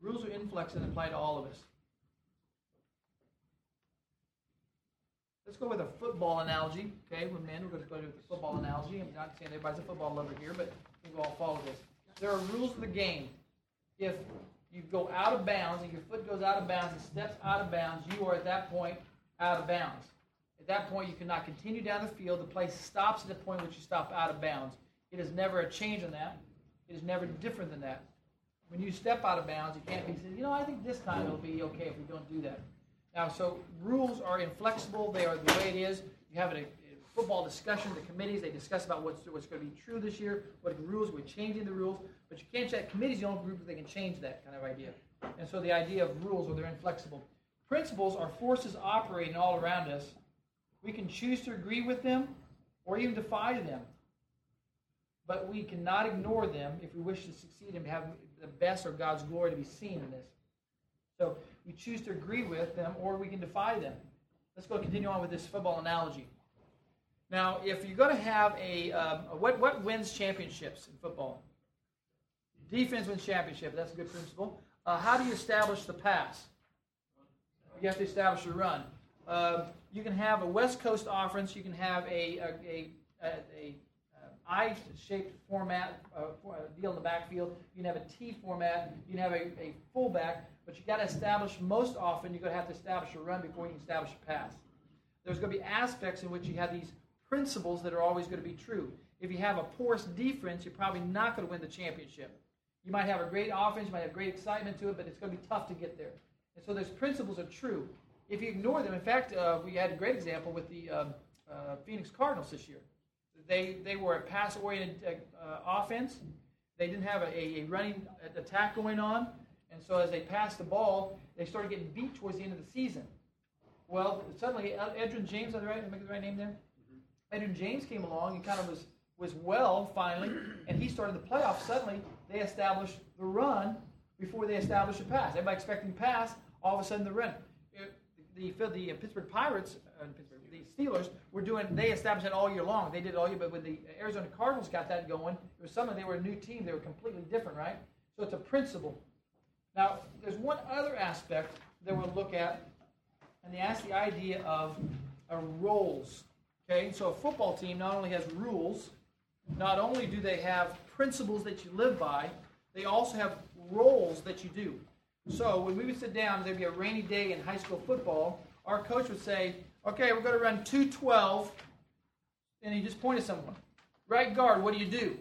Rules are inflexible and apply to all of us. Let's go with a football analogy. Okay, we're men. We're going to go with the football analogy. I'm not saying everybody's a football lover here, but we'll all follow this. There are rules of the game. If you go out of bounds and your foot goes out of bounds and steps out of bounds, you are at that point out of bounds. At that point, you cannot continue down the field. The play stops at the point which you stop out of bounds. It is never a change on that. It is never different than that. When you step out of bounds, you can't be saying, you know, I think this time it'll be okay if we don't do that. Now, so rules are inflexible. They are the way it is. You have a football discussion, the committees, they discuss about what's, what's going to be true this year, what rules, we're changing the rules. But you can't check, committees the only group that they can change that kind of idea. And so the idea of rules, are they're inflexible. Principles are forces operating all around us. We can choose to agree with them or even defy them. But we cannot ignore them if we wish to succeed and have the best or God's glory to be seen in this. So we choose to agree with them or we can defy them. Let's go continue on with this football analogy. Now, if you're going to have a, um, what, what wins championships in football? Defense wins championship. That's a good principle. Uh, how do you establish the pass? You have to establish a run. Uh, you can have a West Coast offense. You can have a, a, a, a, a I-shaped format uh, deal in the backfield. You can have a T format. You can have a, a fullback. But you got to establish most often. You're going to have to establish a run before you can establish a pass. There's going to be aspects in which you have these principles that are always going to be true. If you have a porous defense, you're probably not going to win the championship. You might have a great offense, you might have great excitement to it, but it's going to be tough to get there. And so those principles are true. If you ignore them, in fact, uh, we had a great example with the um, uh, Phoenix Cardinals this year. They, they were a pass oriented uh, offense. They didn't have a, a running attack going on. And so as they passed the ball, they started getting beat towards the end of the season. Well, suddenly, Edgerrin James, am I right? Am I the right name there? Edgerrin James came along and kind of was, was well finally, and he started the playoffs. Suddenly, they established the run before they established the pass. Everybody expecting pass, all of a sudden the run. The, the, the Pittsburgh Pirates, uh, Pittsburgh, the Steelers were doing. They established it all year long. They did it all year, but when the Arizona Cardinals got that going, it was something. They were a new team. They were completely different, right? So it's a principle. Now, there's one other aspect that we'll look at, and that's the idea of uh, roles. Okay, so a football team not only has rules, not only do they have principles that you live by, they also have roles that you do. So when we would sit down, there'd be a rainy day in high school football, our coach would say, okay, we're going to run 212, and he just pointed someone. Right guard, what do you do?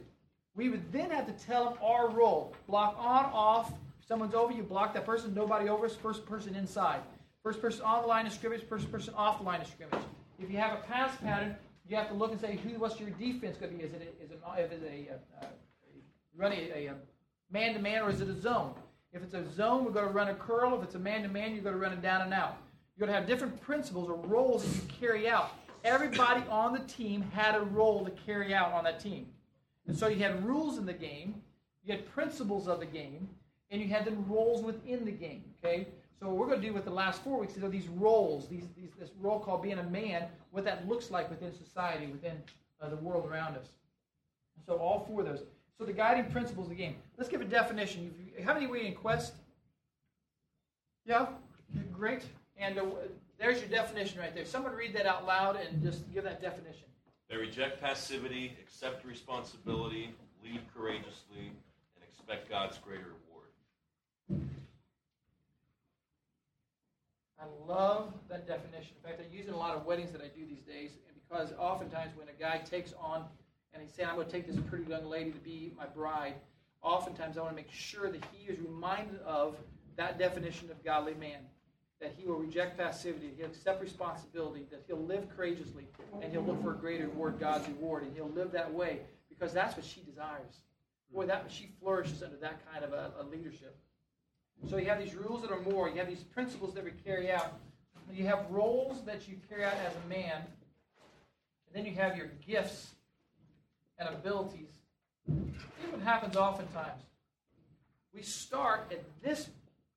We would then have to tell them our role. Block on, off. If someone's over, you block that person. Nobody over. First person inside. First person on the line of scrimmage. First person off the line of scrimmage. If you have a pass pattern, you have to look and say, who, what's your defense going to be? Is it, is it, uh, it a, uh, uh, a, a running a man-to-man or is it a zone? If it's a zone, we're going to run a curl. If it's a man-to-man, you're going to run it down and out. You're going to have different principles or roles that you carry out. Everybody on the team had a role to carry out on that team. And so you had rules in the game, you had principles of the game, and you had then roles within the game. Okay? So what we're going to do with the last four weeks is these roles, these, these, this role called being a man, what that looks like within society, within uh, the world around us. So all four of those. So the guiding principles of the game. Let's give a definition. How many were in Quest? Yeah, great. And uh, there's your definition right there. Someone read that out loud and just give that definition. They reject passivity, accept responsibility, lead courageously, and expect God's greater reward. I love that definition. In fact, I use it in a lot of weddings that I do these days, and because oftentimes when a guy takes on and he's saying, I'm going to take this pretty young lady to be my bride, oftentimes I want to make sure that he is reminded of that definition of godly man. That he will reject passivity, that he'll accept responsibility, that he'll live courageously, and he'll look for a greater reward, God's reward, and he'll live that way because that's what she desires. Boy, that she flourishes under that kind of a, a leadership. So you have these rules that are more. You have these principles that we carry out. You have roles that you carry out as a man. And then you have your gifts and abilities. Here's what happens oftentimes. We start at this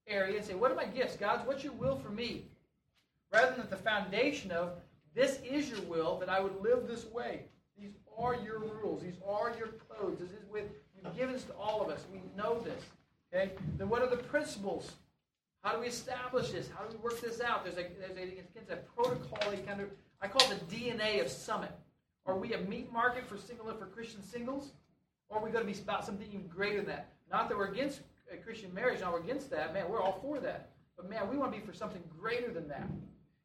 area and say, What are my gifts? God, what's your will for me? Rather than at the foundation of, This is your will, that I would live this way. These are your rules. These are your codes. This is with, you've given this to all of us. We know this. Okay? Then what are the principles? How do we establish this? How do we work this out? There's a there's a, a protocol, kind of I call it the DNA of Summit. Are we a meat market for single for Christian singles? Or are we going to be about something even greater than that? Not that we're against uh, Christian marriage, not we're against that. Man, we're all for that. But man, we want to be for something greater than that.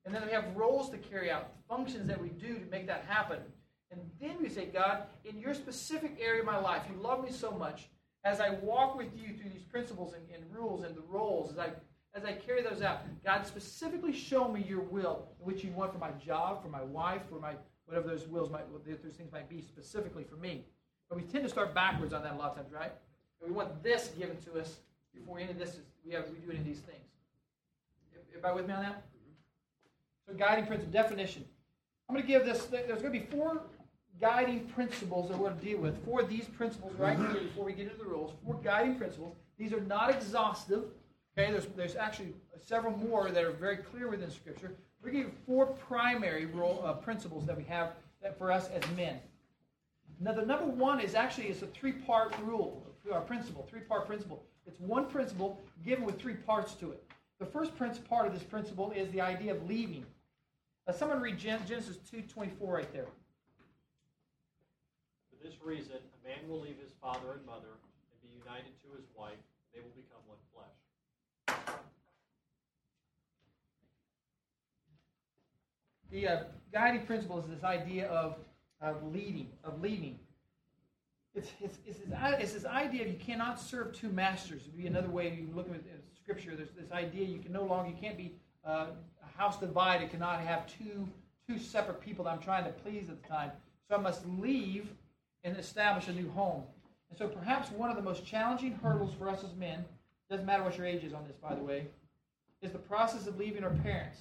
And then we have roles to carry out, functions that we do to make that happen. And then we say, God, in your specific area of my life, you love me so much. As I walk with you through these principles and, and rules and the roles, as I as I carry those out, God specifically show me your will, which you want for my job, for my wife, for my whatever those wills might, those things might be specifically for me. But we tend to start backwards on that a lot of times, right? And we want this given to us before any of this is, we have we do any of these things. Everybody with me on that? Mm-hmm. So guiding principle definition. I'm going to give this. There's going to be four guiding principles that we're going to deal with. Four of these principles right here before we get into the rules. Four guiding principles. These are not exhaustive. Okay, there's, there's actually several more that are very clear within Scripture. We're going to give four primary role, uh, principles that we have that for us as men. Now, the number one is actually it's a three-part rule, or principle, three-part principle. It's one principle given with three parts to it. The first part of this principle is the idea of leaving. Now, someone read Genesis 2.24 right there. This reason, a man will leave his father and mother and be united to his wife. They will become one flesh. The uh, guiding principle is this idea of, of leading, of leading. It's, it's, it's, this, it's this idea of you cannot serve two masters. It would be another way you look at Scripture. There's this idea you can no longer, you can't be uh, a house divided, cannot have two, two separate people that I'm trying to please at the time. So I must leave and establish a new home. And so perhaps one of the most challenging hurdles for us as men, doesn't matter what your age is on this, by the way, is the process of leaving our parents.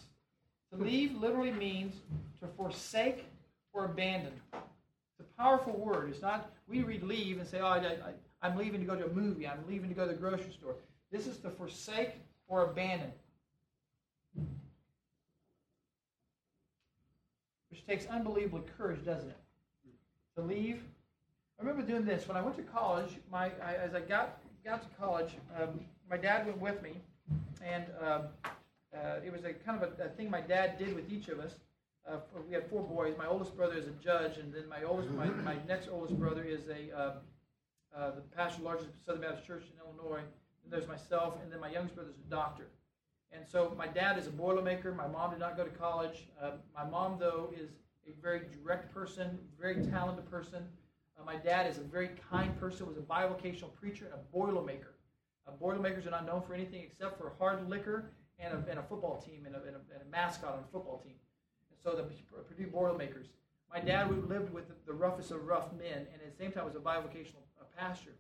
To leave literally means to forsake or abandon. It's a powerful word. It's not, we read leave and say, oh, I, I'm leaving to go to a movie. I'm leaving to go to the grocery store. This is to forsake or abandon. Which takes unbelievable courage, doesn't it? To leave. Remember doing this when I went to college. My I, as I got got to college, um, my dad went with me, and um, uh, it was a kind of a, a, thing my dad did with each of us. Uh, we had four boys. My oldest brother is a judge, and then my oldest, my, my next oldest brother is a uh, uh, the pastor of the largest Southern Baptist church in Illinois. And there's myself, and then my youngest brother is a doctor. And so my dad is a boilermaker. My mom did not go to college. Uh, my mom, though, is a very direct person, very talented person. Uh, my dad is a very kind person, was a bivocational preacher and a boilermaker. Uh, boilermakers are not known for anything except for hard liquor and a, and a football team and a, and, a, and a, mascot on a football team. And so the Purdue Boilermakers. My dad lived with the, the roughest of rough men and at the same time was a bivocational uh, pastor.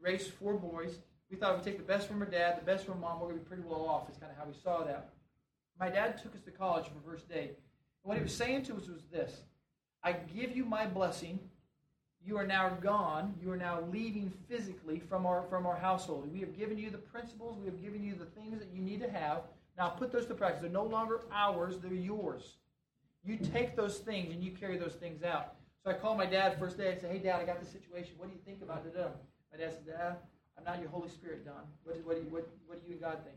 Raised four boys. We thought if we take the best from our dad, the best from mom, we're going to be pretty well off. Is kind of how we saw that. My dad took us to college for first day. And what he was saying to us was this I give you my blessing. You are now gone. You are now leaving physically from our, from our household. We have given you the principles. We have given you the things that you need to have. Now put those to practice. They're no longer ours, they're yours. You take those things and you carry those things out. So I called my dad first day. I said, Hey, Dad, I got this situation. What do you think about it? Um, my dad said, Dad, I'm not your Holy Spirit, Don. What, what, do, you, what, what do you and God think?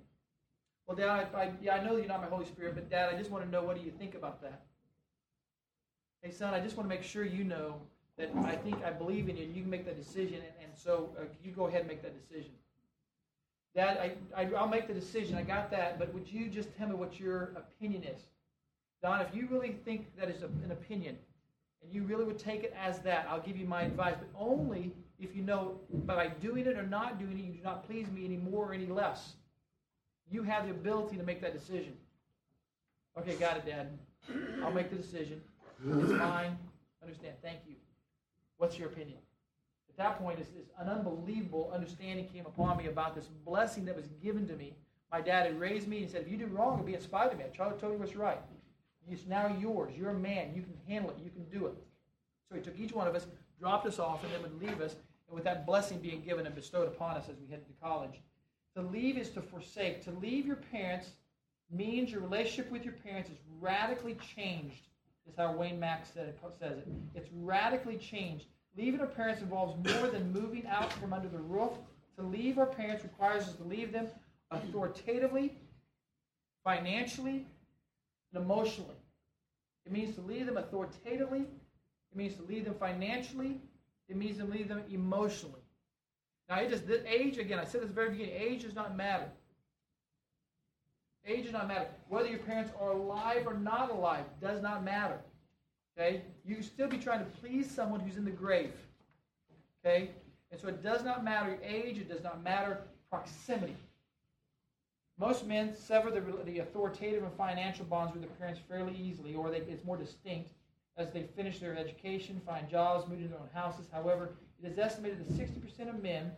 Well, Dad, I, I, yeah, I know you're not my Holy Spirit, but Dad, I just want to know what do you think about that? Hey, son, I just want to make sure you know that I think I believe in you and you can make that decision. And, and so uh, you go ahead and make that decision. Dad, I, I, I'll make the decision. I got that. But would you just tell me what your opinion is? Don, if you really think that is a, an opinion and you really would take it as that, I'll give you my advice. But only if you know by doing it or not doing it, you do not please me any more or any less. You have the ability to make that decision. Okay, got it, Dad. I'll make the decision. It's mine. Understand. Thank you. What's your opinion? At that point, this, this, an unbelievable understanding came upon me about this blessing that was given to me. My dad had raised me and said, if you do wrong, it'll be in spite of me. I told you what's right. It's now yours. You're a man. You can handle it. You can do it. So he took each one of us, dropped us off, and then would leave us, and with that blessing being given and bestowed upon us as we headed to college. To leave is to forsake. To leave your parents means your relationship with your parents is radically changed, is how Wayne Mack said it, says it. It's radically changed. Leaving our parents involves more than moving out from under the roof To leave our parents requires us to leave them authoritatively, financially, and emotionally. It means to leave them authoritatively. It means to leave them financially. It means to leave them emotionally. Now, it just the age again. I said this very beginning. Age does not matter. Age does not matter. Whether your parents are alive or not alive does not matter. Okay, you still be trying to please someone who's in the grave. Okay, and so it does not matter your age. It does not matter proximity. Most men sever the, the authoritative and financial bonds with their parents fairly easily, or they, it's more distinct as they finish their education, find jobs, move into their own houses. However, it is estimated that 60% of men,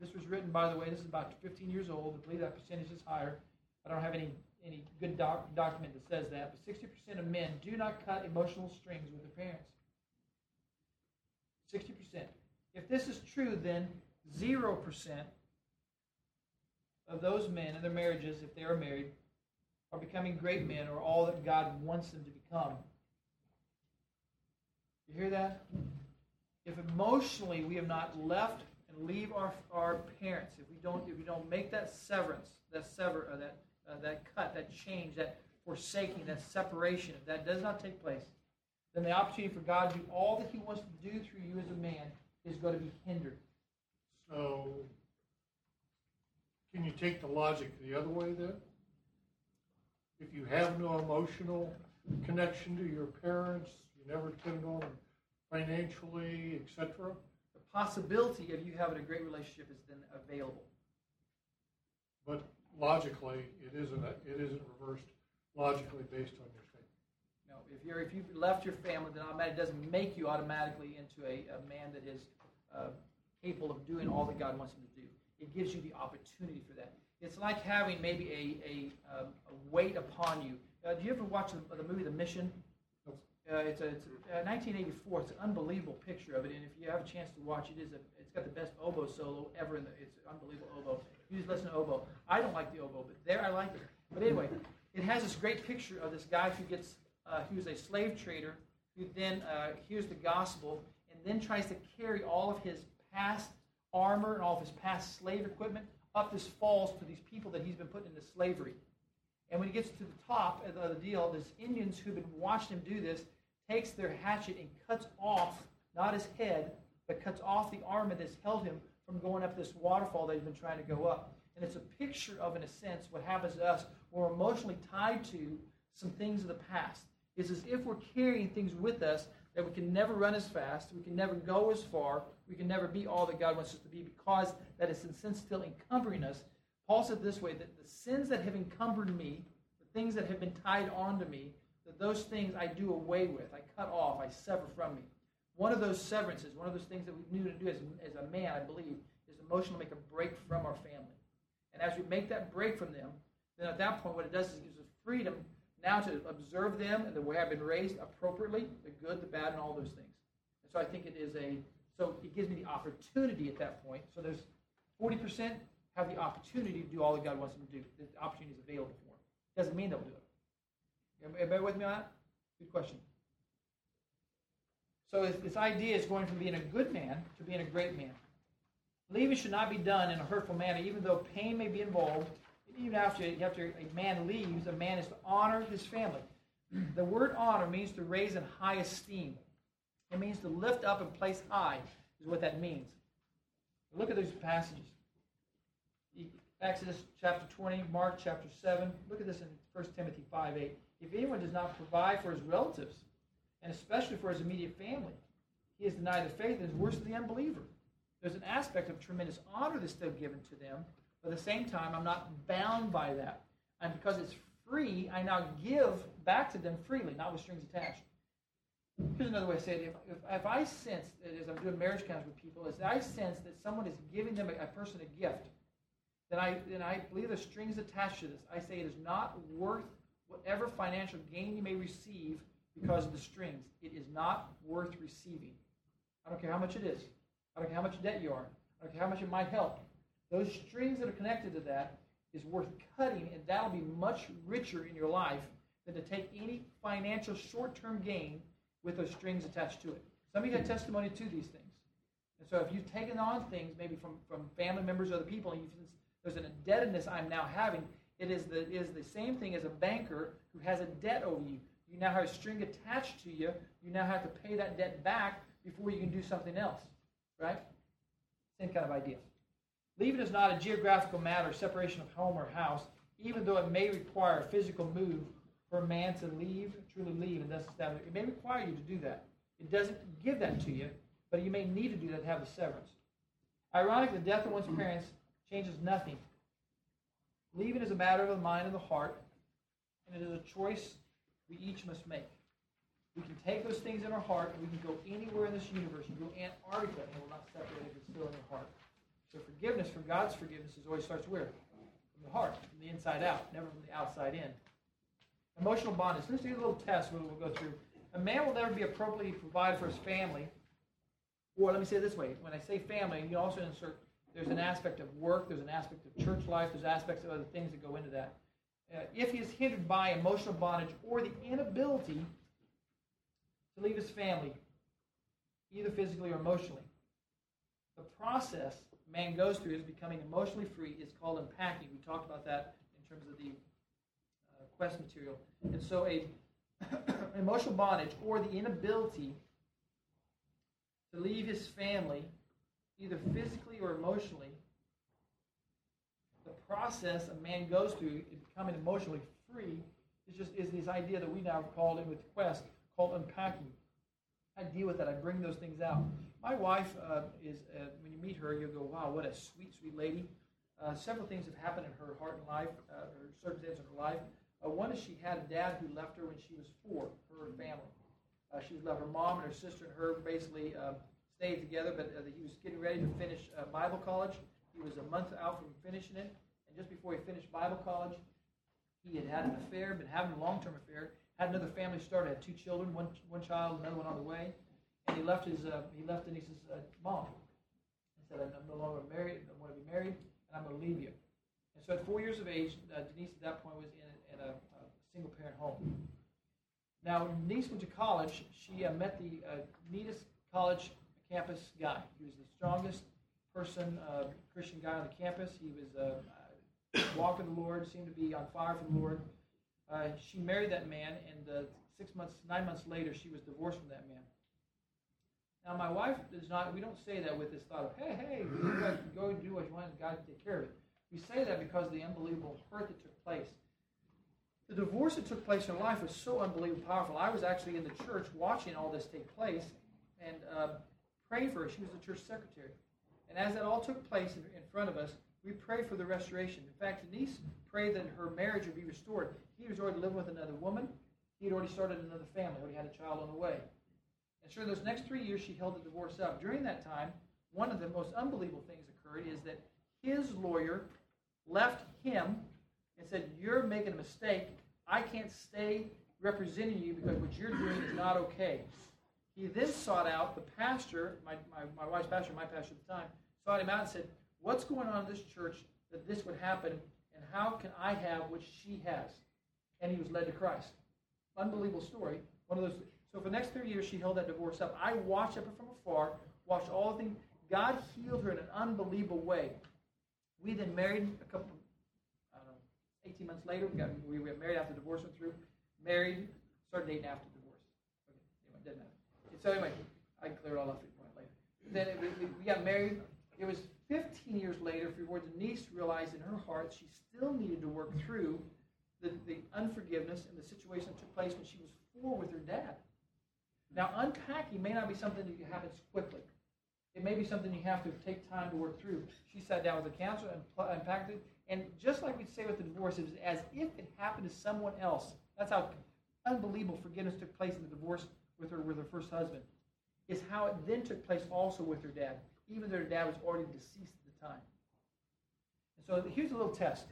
this was written, by the way, this is about 15 years old, I believe that percentage is higher. I don't have any, any good doc, document that says that, but 60% of men do not cut emotional strings with their parents. 60%. If this is true, then 0% of those men in their marriages, if they are married, are becoming great men or all that God wants them to become. You hear that? If emotionally we have not left and leave our, our parents, if we don't if we don't make that severance, that sever uh, that uh, that cut, that change, that forsaking, that separation, if that does not take place, then the opportunity for God to do all that He wants to do through you as a man is going to be hindered. So, can you take the logic the other way then? If you have no emotional connection to your parents, you never depended on them financially, etc. The possibility of you having a great relationship is then available. But logically, it isn't. A, it isn't reversed logically based on your statement. No, if you're if you've left your family, then automatically it doesn't make you automatically into a, a man that is uh, capable of doing all that God wants him to do. It gives you the opportunity for that. It's like having maybe a, a, um, a weight upon you. Uh, do you ever watch the, the movie The Mission? Uh, it's a, it's a uh, 1984. It's an unbelievable picture of it, and if you have a chance to watch it, is a, it's got the best oboe solo ever. In the, it's an unbelievable oboe. Just listen to oboe. I don't like the oboe, but there I like it. But anyway, it has this great picture of this guy who gets uh, who's a slave trader who then uh, hears the gospel and then tries to carry all of his past armor and all of his past slave equipment up this falls to these people that he's been put into slavery. And when he gets to the top of the deal, these Indians who've been watching him do this takes their hatchet and cuts off, not his head, but cuts off the armor that's held him from going up this waterfall that he's been trying to go up. And it's a picture of, in a sense, what happens to us. We're emotionally tied to some things of the past. It's as if we're carrying things with us that we can never run as fast, we can never go as far, we can never be all that God wants us to be because that is in sense still encumbering us. Paul said this way that the sins that have encumbered me, the things that have been tied onto me, that those things I do away with, I cut off, I sever from me. One of those severances, one of those things that we need to do as, as a man, I believe, is emotionally make a break from our family. And as we make that break from them, then at that point, what it does is it gives us freedom now to observe them and the way I've been raised appropriately, the good, the bad, and all those things. And so I think it is a, so it gives me the opportunity at that point. So there's 40% have the opportunity to do all that God wants them to do. The opportunity is available for them. It doesn't mean they'll do it. Everybody with me on that? Good question. So this idea is going from being a good man to being a great man. Leaving should not be done in a hurtful manner, even though pain may be involved. Even after, after a man leaves, a man is to honor his family. The word honor means to raise in high esteem. It means to lift up and place high, is what that means. Look at those passages. Exodus chapter 20, Mark chapter 7. Look at this in 1 Timothy 5 8. If anyone does not provide for his relatives, and especially for his immediate family, he has denied the faith and is worse than the unbeliever. There's an aspect of tremendous honor that's still given to them, but at the same time, I'm not bound by that. And because it's free, I now give back to them freely, not with strings attached. Here's another way to say it. If, if, if I sense, that as I'm doing marriage counseling with people, is I sense that someone is giving them a, a person a gift, then I, then I believe there's strings attached to this. I say it is not worth whatever financial gain you may receive because of the strings. It is not worth receiving. I don't care how much it is. I don't care how much debt you are. I don't care how much it might help. Those strings that are connected to that is worth cutting, and that'll be much richer in your life than to take any financial short term gain with those strings attached to it. Some of you got testimony to these things. And so if you've taken on things maybe from, from family members or other people, and there's an indebtedness I'm now having, it is the, is the same thing as a banker who has a debt over you. You now have a string attached to you. You now have to pay that debt back before you can do something else. Right? Same kind of idea. Leaving is not a geographical matter, separation of home or house, even though it may require a physical move for a man to leave, truly leave, and thus establish. It may require you to do that. It doesn't give that to you, but you may need to do that to have the severance. Ironic, the death of one's parents changes nothing. Leaving is a matter of the mind and the heart, and it is a choice we each must make. We can take those things in our heart, and we can go anywhere in this universe. You go Antarctica, and it will not separate if it's still in your heart. So forgiveness from God's forgiveness is always starts where? From the heart, from the inside out, never from the outside in. Emotional bondage. Let's do a little test we'll, we'll go through. A man will never be appropriately provided for his family. Or let me say it this way. When I say family, you also insert there's an aspect of work, there's an aspect of church life, there's aspects of other things that go into that. Uh, if he is hindered by emotional bondage or the inability to leave his family, either physically or emotionally, the process man goes through is becoming emotionally free is called unpacking. We talked about that in terms of the uh, quest material. And so a emotional bondage or the inability to leave his family either physically or emotionally the process a man goes through becoming emotionally free. Is just is this idea that we now have called in with quest called unpacking. I deal with that. I bring those things out. My wife uh, is uh, when you meet her you'll go wow what a sweet sweet lady. Uh, several things have happened in her heart and life uh, her circumstances in her life. Uh, one is she had a dad who left her when she was four her family. Uh, she was left her mom and her sister and her basically stayed together but he was getting ready to finish bible college. He was a month out from finishing it, and just before he finished Bible college, he had had an affair, been having a long-term affair, had another family started, had two children, one one child, another one on the way, and he left his uh, he left Denise's uh, mom. He said, "I'm no longer married. I want to be married, and I'm going to leave you." And so, at four years of age, uh, Denise at that point was in, in a, a single-parent home. Now, Denise went to college. She uh, met the uh, neatest college campus guy. He was the strongest, person, uh, Christian guy on the campus. He was uh, walking the Lord, seemed to be on fire for the Lord. Uh, she married that man, and uh, six months, nine months later, she was divorced from that man. Now, my wife does not. We don't say that with this thought of, "Hey, hey, go and do what you want, and God can take care of it." We say that because of the unbelievable hurt that took place. The divorce that took place in her life was so unbelievably powerful. I was actually in the church watching all this take place and uh, praying for her. She was the church secretary. And as that all took place in front of us, we pray for the restoration. In fact, Denise prayed that her marriage would be restored. He was already living with another woman. He had already started another family, already had a child on the way. And sure, those next three years, she held the divorce up. During that time, one of the most unbelievable things occurred is that his lawyer left him and said, You're making a mistake. I can't stay representing you because what you're doing is not okay. He then sought out the pastor, my, my, my wife's pastor, my pastor at the time, sought him out and said, What's going on in this church that this would happen, and how can I have what she has? And he was led to Christ. Unbelievable story. One of those. So for the next three years, she held that divorce up. I watched it from afar, watched all the things. God healed her in an unbelievable way. We then married a couple, I don't know, 18 months later. We got we were married after the divorce went through. Married, started dating after divorce. Okay, anyway, doesn't matter. So anyway, I can clear it all up for you later. Then it, we, we got married. It was 15 years later before Denise realized in her heart she still needed to work through the, the unforgiveness and the situation that took place when she was four with her dad. Now, unpacking may not be something that happens quickly. It may be something you have to take time to work through. She sat down with a counselor and unpacked it. And just like we'd say with the divorce, it was as if it happened to someone else. That's how unbelievable forgiveness took place in the divorce with her with her first husband. Is how it then took place also with her dad even though their dad was already deceased at the time. And so here's a little test.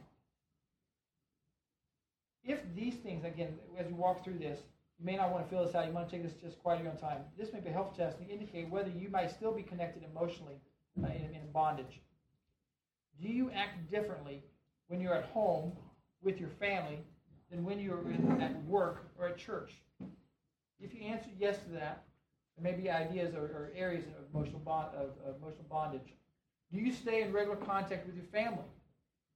If these things, again, as we walk through this, you may not want to fill this out. You want to take this just quite your own time. This may be a health test to indicate whether you might still be connected emotionally uh, in, in bondage. Do you act differently when you're at home with your family than when you're at work or at church? If you answer yes to that, There may be ideas or, or areas of emotional, bond, of, of emotional bondage. Do you stay in regular contact with your family?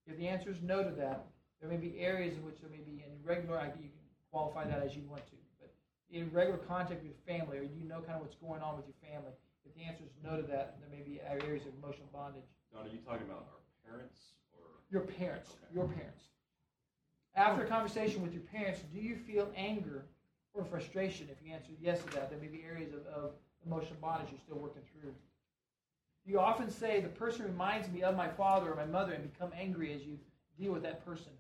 If the answer is no to that, there may be areas in which there may be in regular, you can qualify that as you want to, but in regular contact with your family, or you know kind of what's going on with your family. If the answer is no to that, there may be areas of emotional bondage. Don, are you talking about our parents or? Your parents. Okay. Your parents. After a conversation with your parents, do you feel anger or frustration? If you answer yes to that, there may be areas of, of emotional bondage you're still working through. Do you often say, the person reminds me of my father or my mother and become angry as you deal with that person.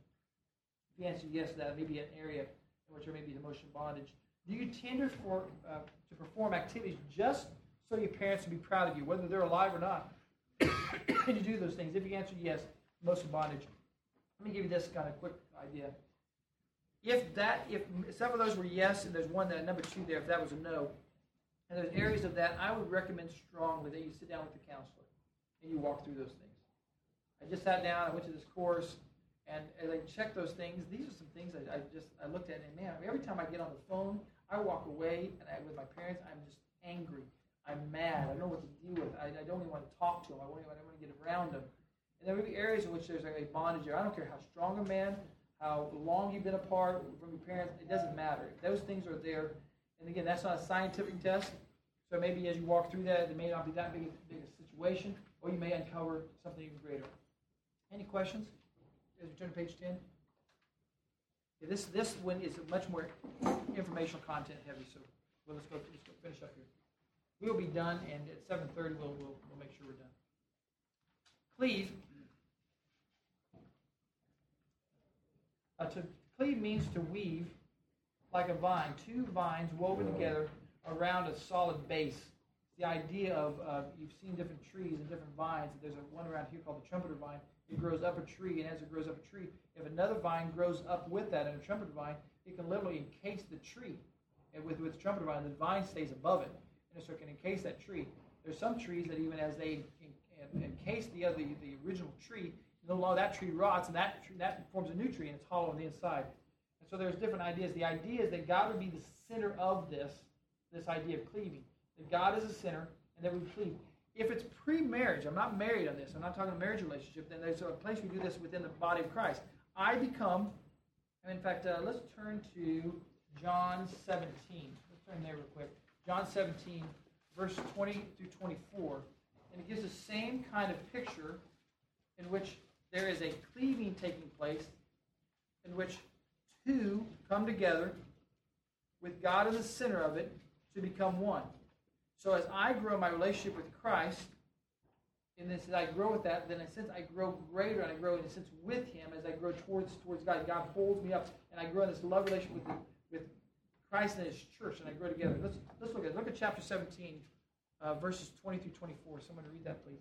If you answer yes to that, maybe an area in which there may be emotional bondage. Do you tend for, uh, to perform activities just so your parents will be proud of you, whether they're alive or not? and you do those things. If you answer yes, emotional bondage. Let me give you this kind of quick idea. If that, if some of those were yes, and there's one that number two there, if that was a no, and there's areas of that, I would recommend strongly that you sit down with the counselor and you walk through those things. I just sat down, I went to this course, and as I checked those things, these are some things I, I just I looked at and man, every time I get on the phone, I walk away and I, with my parents, I'm just angry. I'm mad. I don't know what to deal with. I, I don't even want to talk to them. I don't even want to get around them. And there may be areas in which there's a bondage there. I don't care how strong a man, how long you've been apart from your parents, it doesn't matter. Those things are there, and again, that's not a scientific test. So maybe as you walk through that, it may not be that big, big a situation, or you may uncover something even greater. Any questions? As we turn to page 10? Yeah, this, this one is much more informational content heavy, so well, let's, go, let's go finish up here. We'll be done, and at 7.30 we'll, we'll, we'll make sure we're done. Cleave Uh, to cleave means to weave like a vine, two vines woven together around a solid base. The idea of uh, you've seen different trees and different vines. There's a one around here called the trumpeter vine. It grows up a tree, and as it grows up a tree, if another vine grows up with that, and a trumpeter vine, it can literally encase the tree. And with with the trumpeter vine, the vine stays above it, and so it can encase that tree. There's some trees that even as they encase the other the original tree, no longer that tree rots, and that tree, that forms a new tree, and it's hollow on the inside. And so there's different ideas. The idea is that God would be the center of this, this idea of cleaving. That God is the center, and that we cleave. If it's pre-marriage, I'm not married on this. I'm not talking a marriage relationship. Then there's a place we do this within the body of Christ. I become, and in fact, uh, let's turn to John 17. Let's turn there real quick. John 17, verse 20 through 24, and it gives the same kind of picture in which there is a cleaving taking place in which two come together with God in the center of it to become one. So as I grow my relationship with Christ, in this, as I grow with that, then in a sense I grow greater and I grow in a sense with Him as I grow towards towards God. God holds me up and I grow in this love relationship with, with Christ and His church, and I grow together. Let's let's look at look at chapter 17, uh, verses 20 through 24. Someone read that, please.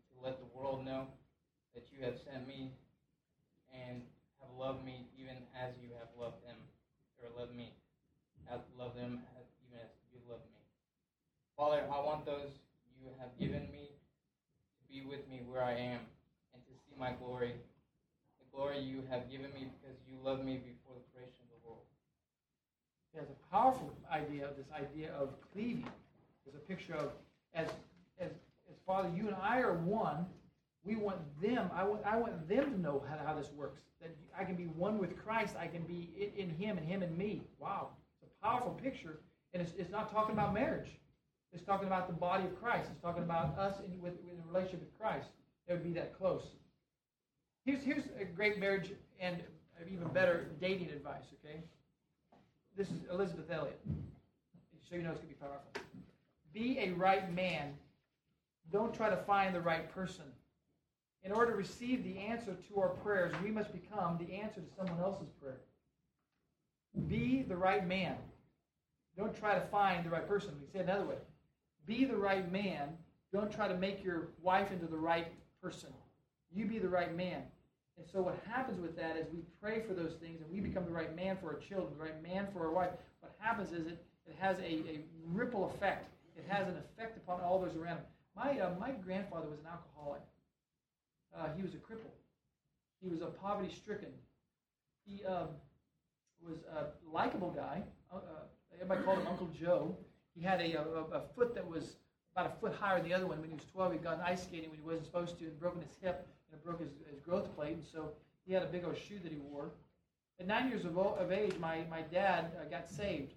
let the world know that you have sent me and have loved me even as you have loved them, or loved me, have loved them even as you loved me. Father, I want those you have given me to be with me where I am and to see my glory, the glory you have given me because you loved me before the creation of the world. There's a powerful idea of this idea of cleaving. There's a picture of as as Father, you and I are one. We want them, I want, I want them to know how, how this works. That I can be one with Christ. I can be in, in Him and Him and me. Wow. It's a powerful picture. And it's, it's not talking about marriage. It's talking about the body of Christ. It's talking about us in, with, in a relationship with Christ. It would be that close. Here's, here's a great marriage and even better dating advice, okay? This is Elisabeth Elliot. So you know it's going to be powerful. Be a right man don't try to find the right person. In order to receive the answer to our prayers, we must become the answer to someone else's prayer. Be the right man. Don't try to find the right person. We say it another way. Be the right man. Don't try to make your wife into the right person. You be the right man. And so what happens with that is we pray for those things and we become the right man for our children, the right man for our wife. What happens is it, it has a, a ripple effect. It has an effect upon all those around him. My, uh, my grandfather was an alcoholic. Uh, he was a cripple. He was a poverty stricken. He um, was a likable guy. Uh, uh, everybody called him Uncle Joe. He had a, a, a, foot that was about a foot higher than the other one. When he was 12, he'd gone ice skating when he wasn't supposed to and broken his hip and it broke his, his growth plate. And so he had a big old shoe that he wore. At nine years of, of age, my, my dad uh, got saved.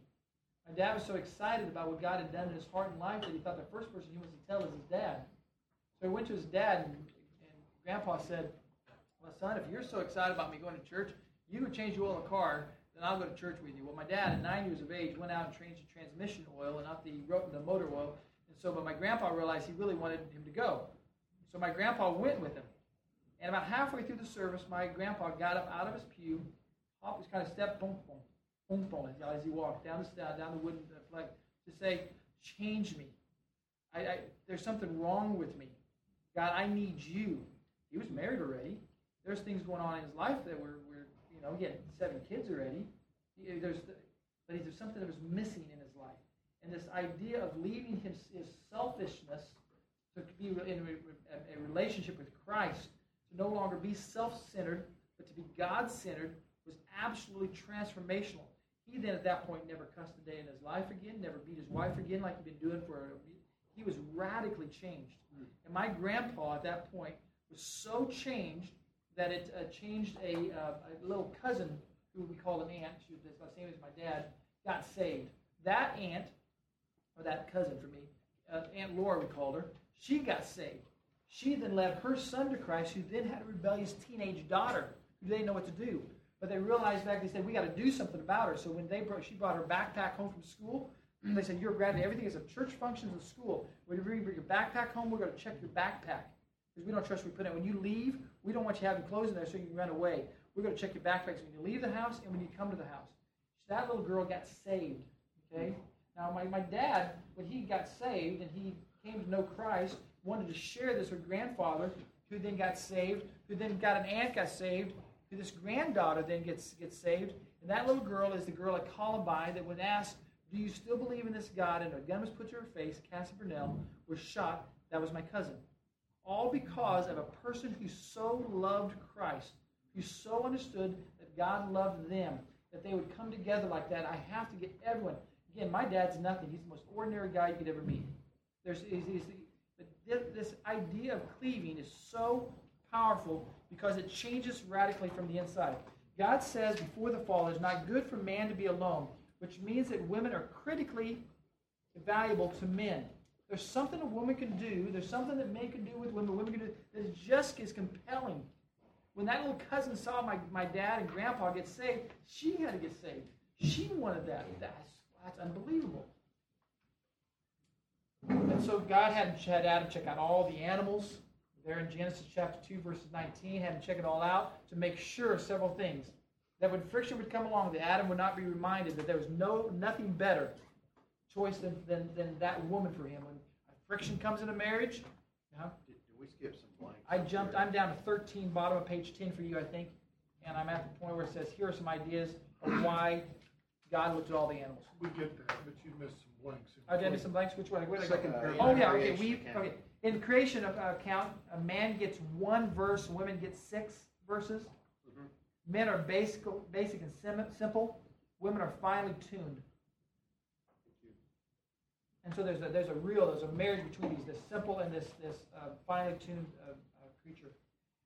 My dad was so excited about what God had done in his heart and life that he thought the first person he was to tell is his dad. So he went to his dad, and, and Grandpa said, Well, son, if you're so excited about me going to church, you go change the oil in the car, then I'll go to church with you. Well, my dad, at nine years of age, went out and changed the transmission oil and not the, the motor oil. And so, but my grandpa realized he really wanted him to go. So my grandpa went with him. And about halfway through the service, my grandpa got up out of his pew, hopped, just kind of stepped, boom, boom, as he walked down the, down the wooden flag to say, change me. I, I, there's something wrong with me. God, I need you. He was married already. There's things going on in his life that were, were you know, he had seven kids already. He, there's, but there's something that was missing in his life. And this idea of leaving his, his selfishness to be in a, a relationship with Christ, to no longer be self-centered, but to be God-centered, was absolutely transformational. He then, at that point, never cussed a day in his life again, never beat his wife again like he'd been doing for a he was radically changed. And my grandpa at that point was so changed that it uh, changed a, uh, a, little cousin who we called an aunt. She was the same as my dad. Got saved. That aunt, or that cousin for me, uh, Aunt Laura we called her. She got saved. She then led her son to Christ, who then had a rebellious teenage daughter who didn't know what to do. But they realized back, they said, we got to do something about her. So when they brought, she brought her backpack home from school, they said, You're graduate. Everything is a church functions of school. When you bring your backpack home, we're going to check your backpack. Because we don't trust what we put it. When you leave, we don't want you having clothes in there so you can run away. We're going to check your backpacks when you leave the house and when you come to the house. So that little girl got saved. Okay? Now, my, my dad, when he got saved and he came to know Christ, wanted to share this with grandfather, who then got saved, who then got an aunt got saved, this granddaughter then gets, gets saved. And that little girl is the girl at Columbine that when asked, do you still believe in this God? And a gun was put to her face. Cassie Bernall was shot. That was my cousin. All because of a person who so loved Christ, who so understood that God loved them, that they would come together like that. I have to get everyone. Again, my dad's nothing. He's the most ordinary guy you could ever meet. There's he's, he's, this idea of cleaving is so powerful because it changes radically from the inside. God says before the fall, it's not good for man to be alone which means that women are critically valuable to men. There's something a woman can do, there's something that men can do with women, women can do that is just as compelling. When that little cousin saw my, my dad and grandpa get saved, she had to get saved. She wanted that. That's, that's unbelievable. And so God had, had Adam check out all the animals. There in Genesis chapter 2, verses 19, had him check it all out to make sure several things that when friction would come along, that Adam would not be reminded that there was no nothing better choice than, than, than that woman for him. When friction comes into marriage, did, did, we skip some blanks? I jumped. I'm down to 13, bottom of page 10 for you, I think, and I'm at the point where it says, "Here are some ideas of why God looked at all the animals." We get that, but you missed some blanks. Oh, I did miss some blanks. Which one? Where did I go? Second. Oh yeah. Okay. We okay. In creation uh, account, a man gets one verse, women get six verses. Men are basic, basic and sim- simple. Women are finely tuned. And so there's a, there's a real, there's a marriage between these, this simple and this, this uh, finely tuned uh, uh, creature.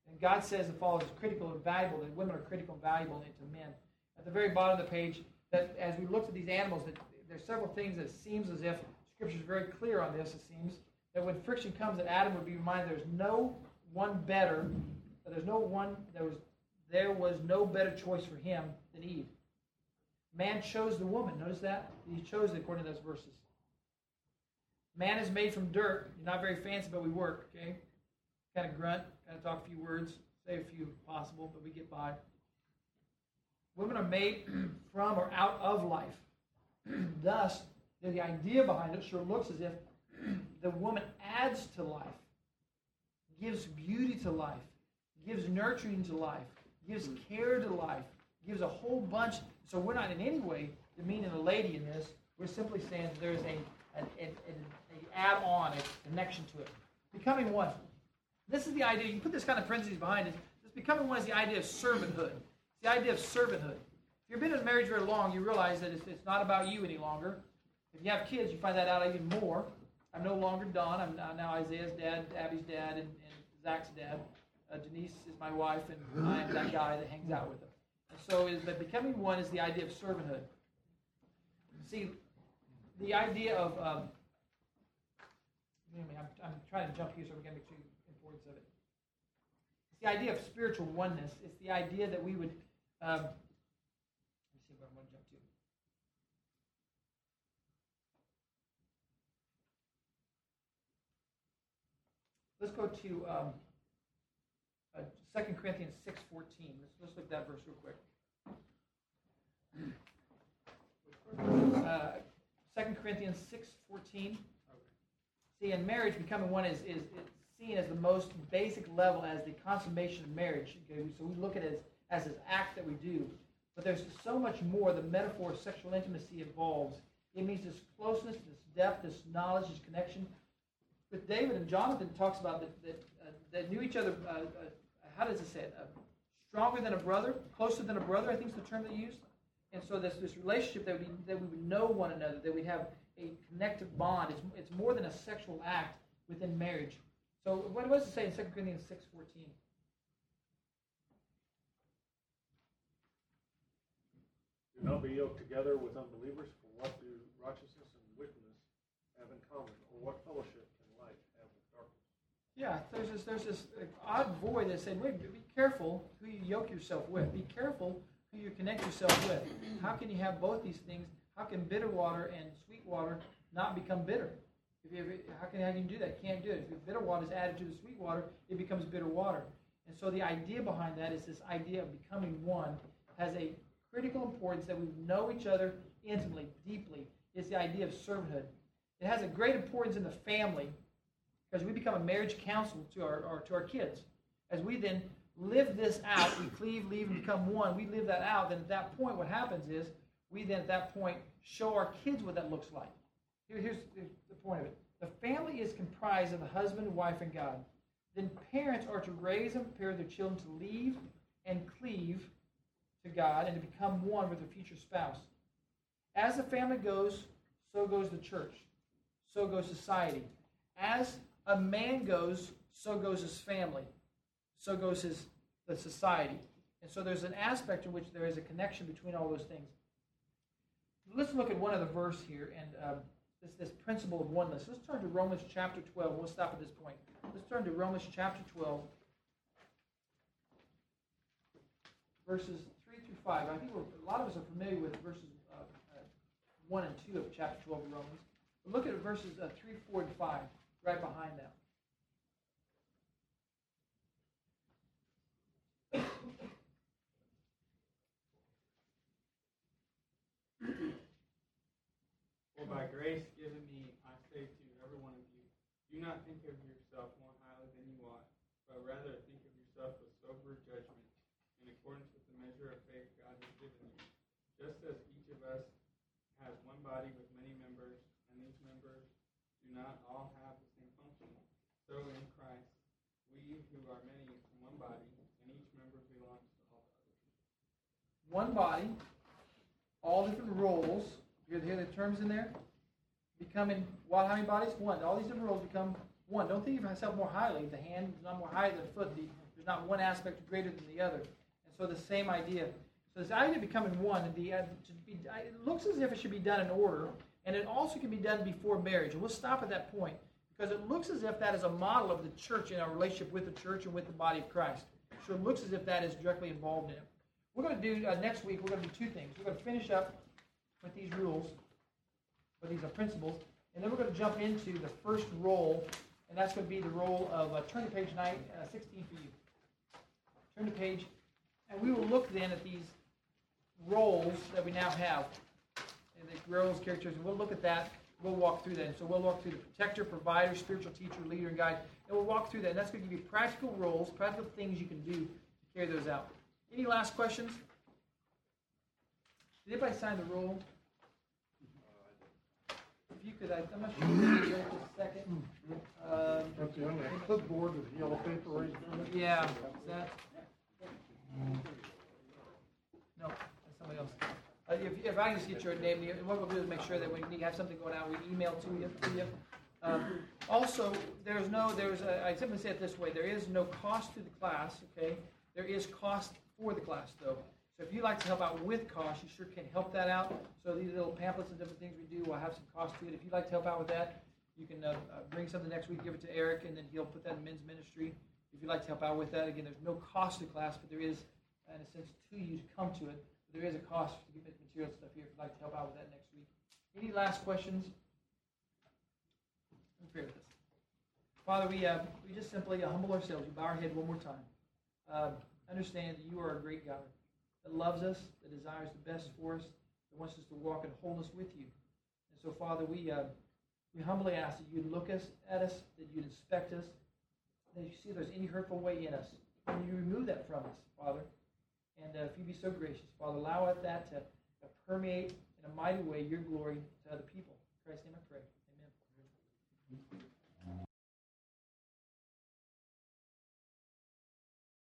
And God says the fall is critical and valuable, that women are critical and valuable into men. At the very bottom of the page, that as we looked at these animals, that there's several things that seems as if Scripture is very clear on this, it seems, that when friction comes, that Adam would be reminded there's no one better, there's no one, there was there was no better choice for him than Eve. Man chose the woman. Notice that? He chose it according to those verses. Man is made from dirt. You're not very fancy, but we work, okay? Kind of grunt, kind of talk a few words, say a few possible, but we get by. Women are made from or out of life. Thus, the idea behind it sure looks as if the woman adds to life, gives beauty to life, gives nurturing to life, gives care to life, gives a whole bunch. So we're not in any way demeaning a lady in this. We're simply saying there's a an add-on, a connection to it. Becoming one. This is the idea. You put this kind of parentheses behind it. This becoming one is the idea of servanthood. It's the idea of servanthood. If you've been in marriage very long, you realize that it's, it's not about you any longer. If you have kids, you find that out even more. I'm no longer Don. I'm now Isaiah's dad, Abby's dad, and, and Zach's dad. Uh, Denise is my wife, and I am that guy that hangs out with them. And so, is that becoming one is the idea of servanthood. See, the idea of um, I'm, I'm, trying to jump here so we can make the importance of it. It's the idea of spiritual oneness. It's the idea that we would. Um, let me see what I'm going to jump to. Let's go to um, uh, 2 Corinthians 6.14. Let's, let's look at that verse real quick. Uh, 2 Corinthians 6.14. See, in marriage, becoming one is, is, is seen as the most basic level as the consummation of marriage. Okay? So we look at it as, as this act that we do. But there's so much more the metaphor of sexual intimacy involves. It means this closeness, this depth, this knowledge, this connection. With David and Jonathan talks about that, that, uh, that knew each other, uh, uh, how does it say it? Uh, stronger than a brother, closer than a brother, I think is the term they used. And so this, this relationship that we, that we would know one another, that we'd have a connective bond. It's, it's more than a sexual act within marriage. So what does it say in 2 Corinthians 6.14? Do not be yoked together with unbelievers, for what do righteousness and wickedness have in common? Or what fellowship can light have with darkness? Yeah, there's this, there's this odd void that said, wait, be careful who you yoke yourself with. Be careful who you connect yourself with. How can you have both these things? How can bitter water and sweet water not become bitter? If you, how, can, how can you do that? Can't do it. If bitter water is added to the sweet water, it becomes bitter water. And so the idea behind that is this idea of becoming one has a critical importance that we know each other intimately, deeply. It's the idea of servanthood. It has a great importance in the family because we become a marriage counsel to our, our, to our kids. As we then live this out, we cleave, leave, and become one. We live that out. Then at that point, what happens is we then at that point show our kids what that looks like. Here, here's the point of it. The family is comprised of a husband, wife, and God. Then parents are to raise and prepare their children to leave and cleave to God and to become one with their future spouse. As the family goes, so goes the church. So goes society. As a man goes, so goes his family. So goes his the society. And so there's an aspect in which there is a connection between all those things. Let's look at one of the verse here and um, this, this principle of oneness. Let's turn to Romans chapter 12. We'll stop at this point. Let's turn to Romans chapter 12, verses 3 through 5. I think a lot of us are familiar with verses uh, uh, 1 and 2 of chapter 12 of Romans. But look at verses uh, 3, 4, and 5 right behind them. For by grace given me, I say to every one of you, do not think of yourself more highly than you ought, but rather think of yourself with sober judgment, in accordance with the measure of faith God has given you. Just as each of us has one body with many members, and these members do not all have the same function, so in Christ, we who are many in one body, and each member belongs to all the others. One body, all different roles you hear the terms in there? Becoming what? How many bodies? One. All these different roles become one. Don't think of yourself more highly. The hand is not more high than the foot. The, there's not one aspect greater than the other. And so the same idea. So this idea of becoming one, the, uh, be, it looks as if it should be done in order, and it also can be done before marriage. And we'll stop at that point because it looks as if that is a model of the church in our relationship with the church and with the body of Christ. So it looks as if that is directly involved in it. We're going to do uh, next week. We're going to do two things. We're going to finish up with these rules, with these are principles, and then we're going to jump into the first role, and that's going to be the role of uh, turn to page nine, uh, 16 for you. Turn to page, and we will look then at these roles that we now have. and the roles, characters, and we'll look at that. We'll walk through that. And so we'll walk through the protector, provider, spiritual teacher, leader, and guide. And we'll walk through that. And that's going to give you practical roles, practical things you can do to carry those out. Any last questions? Did anybody sign the roll? If you could, I, I'm not sure you did just a second. Um, At the that clipboard with yellow paper right in front of it. yeah, is that? No, that's somebody else. Uh, if, if I can just get your name, what we'll do is make sure that when you have something going out, we email to you, to you. Um, also, there's no, there's a, I simply say it this way, there is no cost to the class, okay? There is cost for the class, though. So if you'd like to help out with cost, you sure can help that out. So these little pamphlets and different things we do will have some cost to it. If you'd like to help out with that, you can uh, uh, bring something next week, give it to Eric, and then he'll put that in men's ministry. If you'd like to help out with that, again, there's no cost to class, but there is, in a sense, to you to come to it. But there is a cost to get the material stuff here if you'd like to help out with that next week. Any last questions? Me pray with this. Father, we, uh, we just simply humble ourselves. We bow our head one more time. Uh, understand that you are a great God that loves us, that desires the best for us, that wants us to walk in wholeness with you. And so, Father, we, uh, we humbly ask that you'd look us at us, that you'd inspect us, that you see if there's any hurtful way in us, and you remove that from us, Father. And uh, if you be so gracious, Father, allow that to, permeate in a mighty way your glory to other people. In Christ's name I pray. Amen.